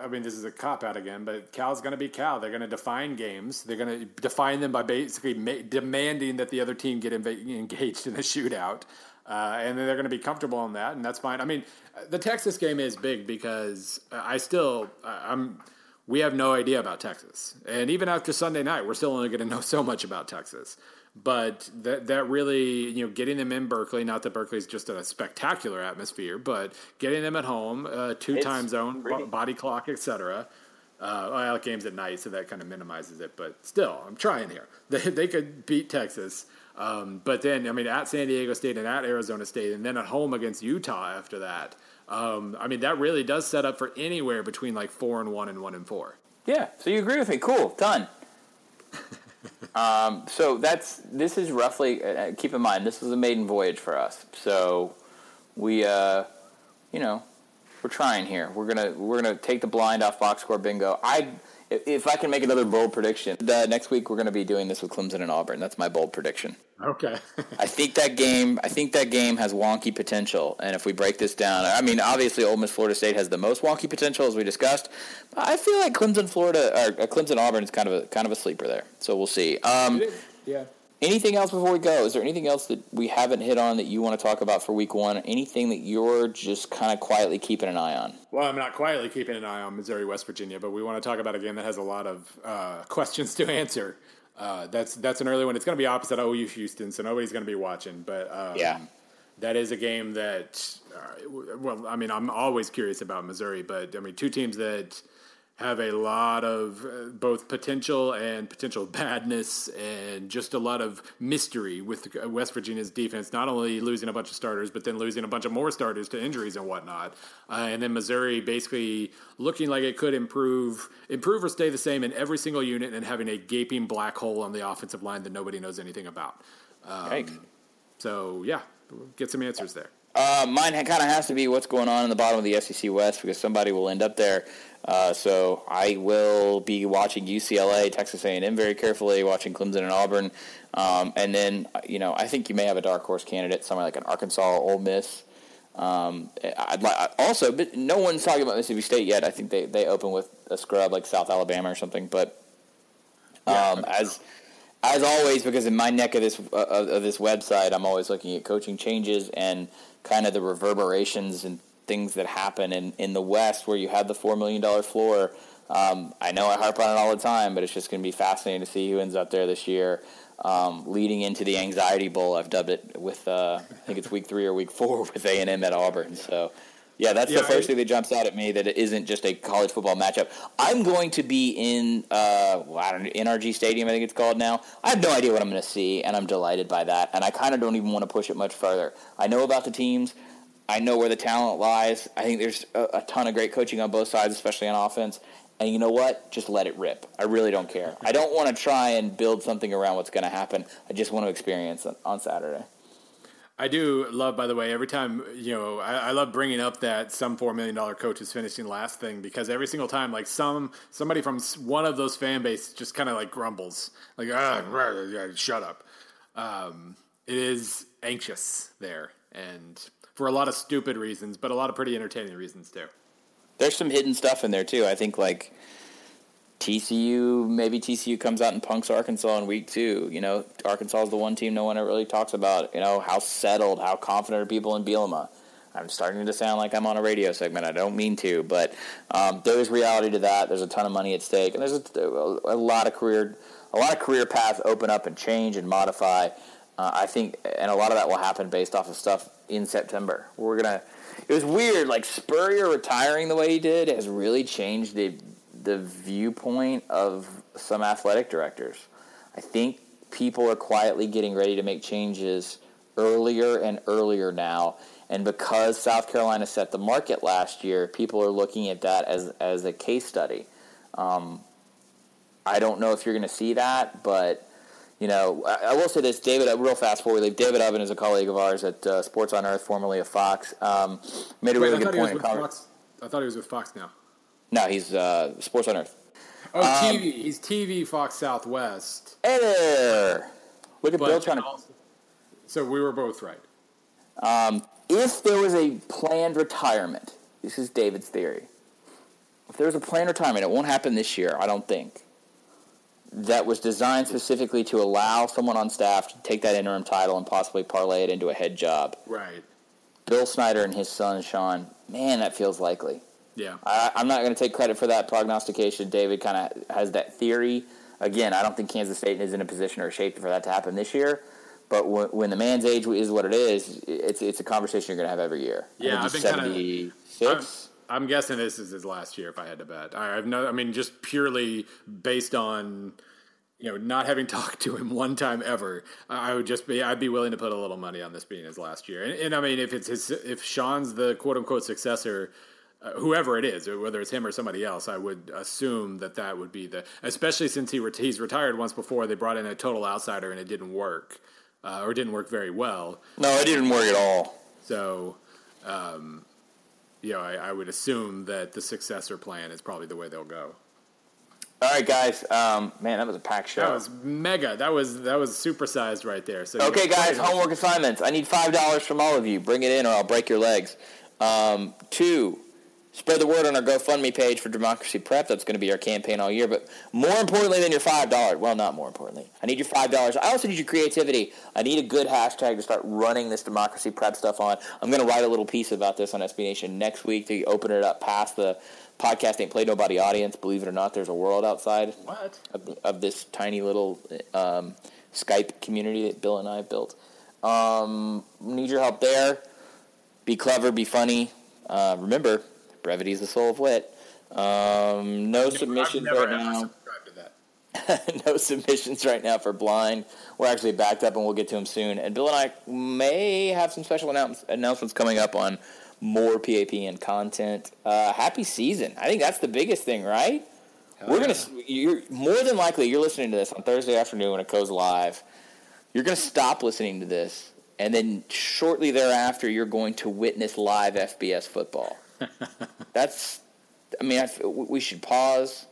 I mean, this is a cop out again, but Cal's going to be Cal. They're going to define games. They're going to define them by basically ma- demanding that the other team get inv- engaged in a shootout. Uh, and then they're going to be comfortable in that, and that's fine. I mean, the Texas game is big because I still, I'm, we have no idea about Texas. And even after Sunday night, we're still only going to know so much about Texas. But that that really, you know, getting them in Berkeley, not that Berkeley's just a spectacular atmosphere, but getting them at home, uh, two time zone, b- body clock, etc. Uh, I like games at night, so that kind of minimizes it. But still, I'm trying here. They, they could beat Texas. Um, but then, I mean, at San Diego State and at Arizona State, and then at home against Utah after that. Um, I mean, that really does set up for anywhere between like four and one and one and four. Yeah. So you agree with me? Cool. Done. um, so that's this is roughly. Uh, keep in mind, this is a maiden voyage for us. So we, uh, you know, we're trying here. We're gonna we're gonna take the blind off box score bingo. I if I can make another bold prediction, the next week we're going to be doing this with Clemson and Auburn. That's my bold prediction. Okay. I think that game. I think that game has wonky potential, and if we break this down, I mean, obviously, Ole Miss Florida State has the most wonky potential, as we discussed. I feel like Clemson Florida or uh, Clemson Auburn is kind of a kind of a sleeper there. So we'll see. Um, yeah. Anything else before we go? Is there anything else that we haven't hit on that you want to talk about for week one? Anything that you're just kind of quietly keeping an eye on? Well, I'm not quietly keeping an eye on Missouri, West Virginia, but we want to talk about a game that has a lot of uh, questions to answer. Uh, that's that's an early one. It's going to be opposite OU Houston, so nobody's going to be watching. But um, yeah, that is a game that. Uh, well, I mean, I'm always curious about Missouri, but I mean, two teams that have a lot of uh, both potential and potential badness and just a lot of mystery with West Virginia's defense, not only losing a bunch of starters, but then losing a bunch of more starters to injuries and whatnot. Uh, and then Missouri basically looking like it could improve, improve or stay the same in every single unit and having a gaping black hole on the offensive line that nobody knows anything about. Um. So, yeah, get some answers there. Uh, mine kind of has to be what's going on in the bottom of the SEC West because somebody will end up there. Uh, so I will be watching UCLA, Texas A&M very carefully, watching Clemson and Auburn, um, and then you know I think you may have a dark horse candidate somewhere like an Arkansas or Ole Miss. Um, I'd like also, but no one's talking about Mississippi State yet. I think they, they open with a scrub like South Alabama or something. But um, yeah. as as always, because in my neck of this uh, of this website, I'm always looking at coaching changes and kind of the reverberations and things that happen in, in the West where you have the $4 million floor. Um, I know I harp on it all the time, but it's just going to be fascinating to see who ends up there this year. Um, leading into the Anxiety Bowl, I've dubbed it with, uh, I think it's week three or week four with A&M at Auburn. So, yeah, that's yeah, the first I, thing that jumps out at me that it isn't just a college football matchup. I'm going to be in, uh, well, I don't know, NRG Stadium, I think it's called now. I have no idea what I'm going to see, and I'm delighted by that. And I kind of don't even want to push it much further. I know about the teams. I know where the talent lies. I think there's a, a, ton of great coaching on both sides, especially on offense. And you know what? Just let it rip. I really don't care. I don't want to try and build something around what's going to happen. I just want to experience it on Saturday. I do love, by the way, every time you know, I, I, love bringing up that some four million dollar coach is finishing last thing because every single time, like some somebody from one of those fan base just kind of like grumbles, like ah, shut up. Um, it is anxious there, and for a lot of stupid reasons, but a lot of pretty entertaining reasons too. There's some hidden stuff in there too. I think like TCU, maybe TCU comes out and punks Arkansas in week two. You know, Arkansas is the one team no one ever really talks about. You know, how settled, how confident are people in Bielema? I'm starting to sound like I'm on a radio segment. I don't mean to, but um, there is reality to that. There's a ton of money at stake, and there's a, a lot of career, a lot of career paths open up and change and modify. Uh, I think, and a lot of that will happen based off of stuff in September. We're gonna. It was weird, like Spurrier retiring the way he did has really changed the the viewpoint of some athletic directors. I think people are quietly getting ready to make changes earlier and earlier now. And because South Carolina set the market last year, people are looking at that as, as a case study. Um, I don't know if you're going to see that, but you know, I, I, will say this, David, real fast before we leave, David Ubben is a colleague of ours at uh, Sports on Earth, formerly of Fox, um, made a Wait, really good point. I thought he was with Fox now. No, he's uh, Sports on Earth. Oh, um, TV. He's TV Fox Southwest. Hey. Look at but Bill trying to. Also, so we were both right. Um, if there was a planned retirement, this is David's theory. if there was a planned retirement, it won't happen this year, I don't think. That was designed specifically to allow someone on staff to take that interim title and possibly parlay it into a head job. Right. Bill Snyder and his son Sean, man, that feels likely. Yeah. I, I'm not going to take credit for that prognostication. David kind of has that theory. Again, I don't think Kansas State is in a position or shape for that to happen this year. But w- when the man's age is what it is, it's it's a conversation you're going to have every year. Yeah, I've been kinda- 76. I'm guessing this is his last year if I had to bet. I have no, I mean, just purely based on, you know, not having talked to him one time ever, I would just be, I'd be willing to put a little money on this being his last year. And, and I mean, if it's his, if Sean's the quote unquote successor, uh, whoever it is, whether it's him or somebody else, I would assume that that would be the, especially since he ret- he's retired once before. They brought in a total outsider and it didn't work, uh, or didn't work very well. no, it didn't work at all. So, um, you know, I, I would assume that the successor plan is probably the way they'll go. All right, guys. Um, man, that was a packed show. That was mega. That was that was supersized right there. So Okay, guys, homework assignments. I need five dollars from all of you. Bring it in, or I'll break your legs. Um, two, spread the word on our GoFundMe page for Democracy Prep. That's going to be our campaign all year. But more importantly than your five dollars, well, not more importantly, I need your five dollars. I also need your creativity. I need a good hashtag to start running this Democracy Prep stuff on. I'm going to write a little piece about this on SB Nation next week to open it up past the podcast ain't played nobody audience. Believe it or not, there's a world outside what? of, of this tiny little um, Skype community that Bill and I have built. Um, need your help there. Be clever, be funny. Uh, remember, brevity is the soul of wit. Um, no submissions right now. no submissions right now for blind. We're actually backed up, and we'll get to them soon. And Bill and I may have some special announce- announcements coming up on more PAP and content. Uh, happy season! I think that's the biggest thing, right? We're gonna. You're more than likely you're listening to this on Thursday afternoon when it goes live. You're gonna stop listening to this, and then shortly thereafter, you're going to witness live FBS football. That's. I mean, I we should pause,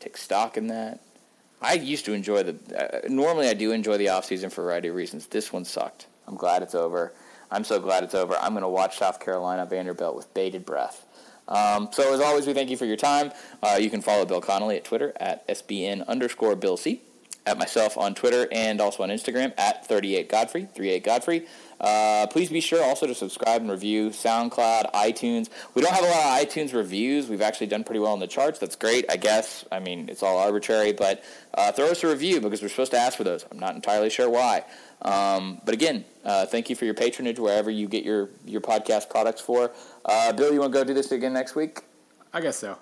take stock in that. I used to enjoy the. Uh, normally, I do enjoy the off season for a variety of reasons. This one sucked. I'm glad it's over. I'm so glad it's over. I'm going to watch South Carolina Vanderbilt with bated breath. Um, so as always, we thank you for your time. Uh, you can follow Bill Connelly at Twitter at SBN underscore Bill C. At myself on Twitter and also on Instagram at 38 Godfrey, 38 Godfrey. Uh, please be sure also to subscribe and review SoundCloud, iTunes. We don't have a lot of iTunes reviews. We've actually done pretty well in the charts. That's great, I guess. I mean, it's all arbitrary, but uh, throw us a review because we're supposed to ask for those. I'm not entirely sure why. Um, but again, uh, thank you for your patronage wherever you get your, your podcast products for. Uh, Bill, you want to go do this again next week? I guess so.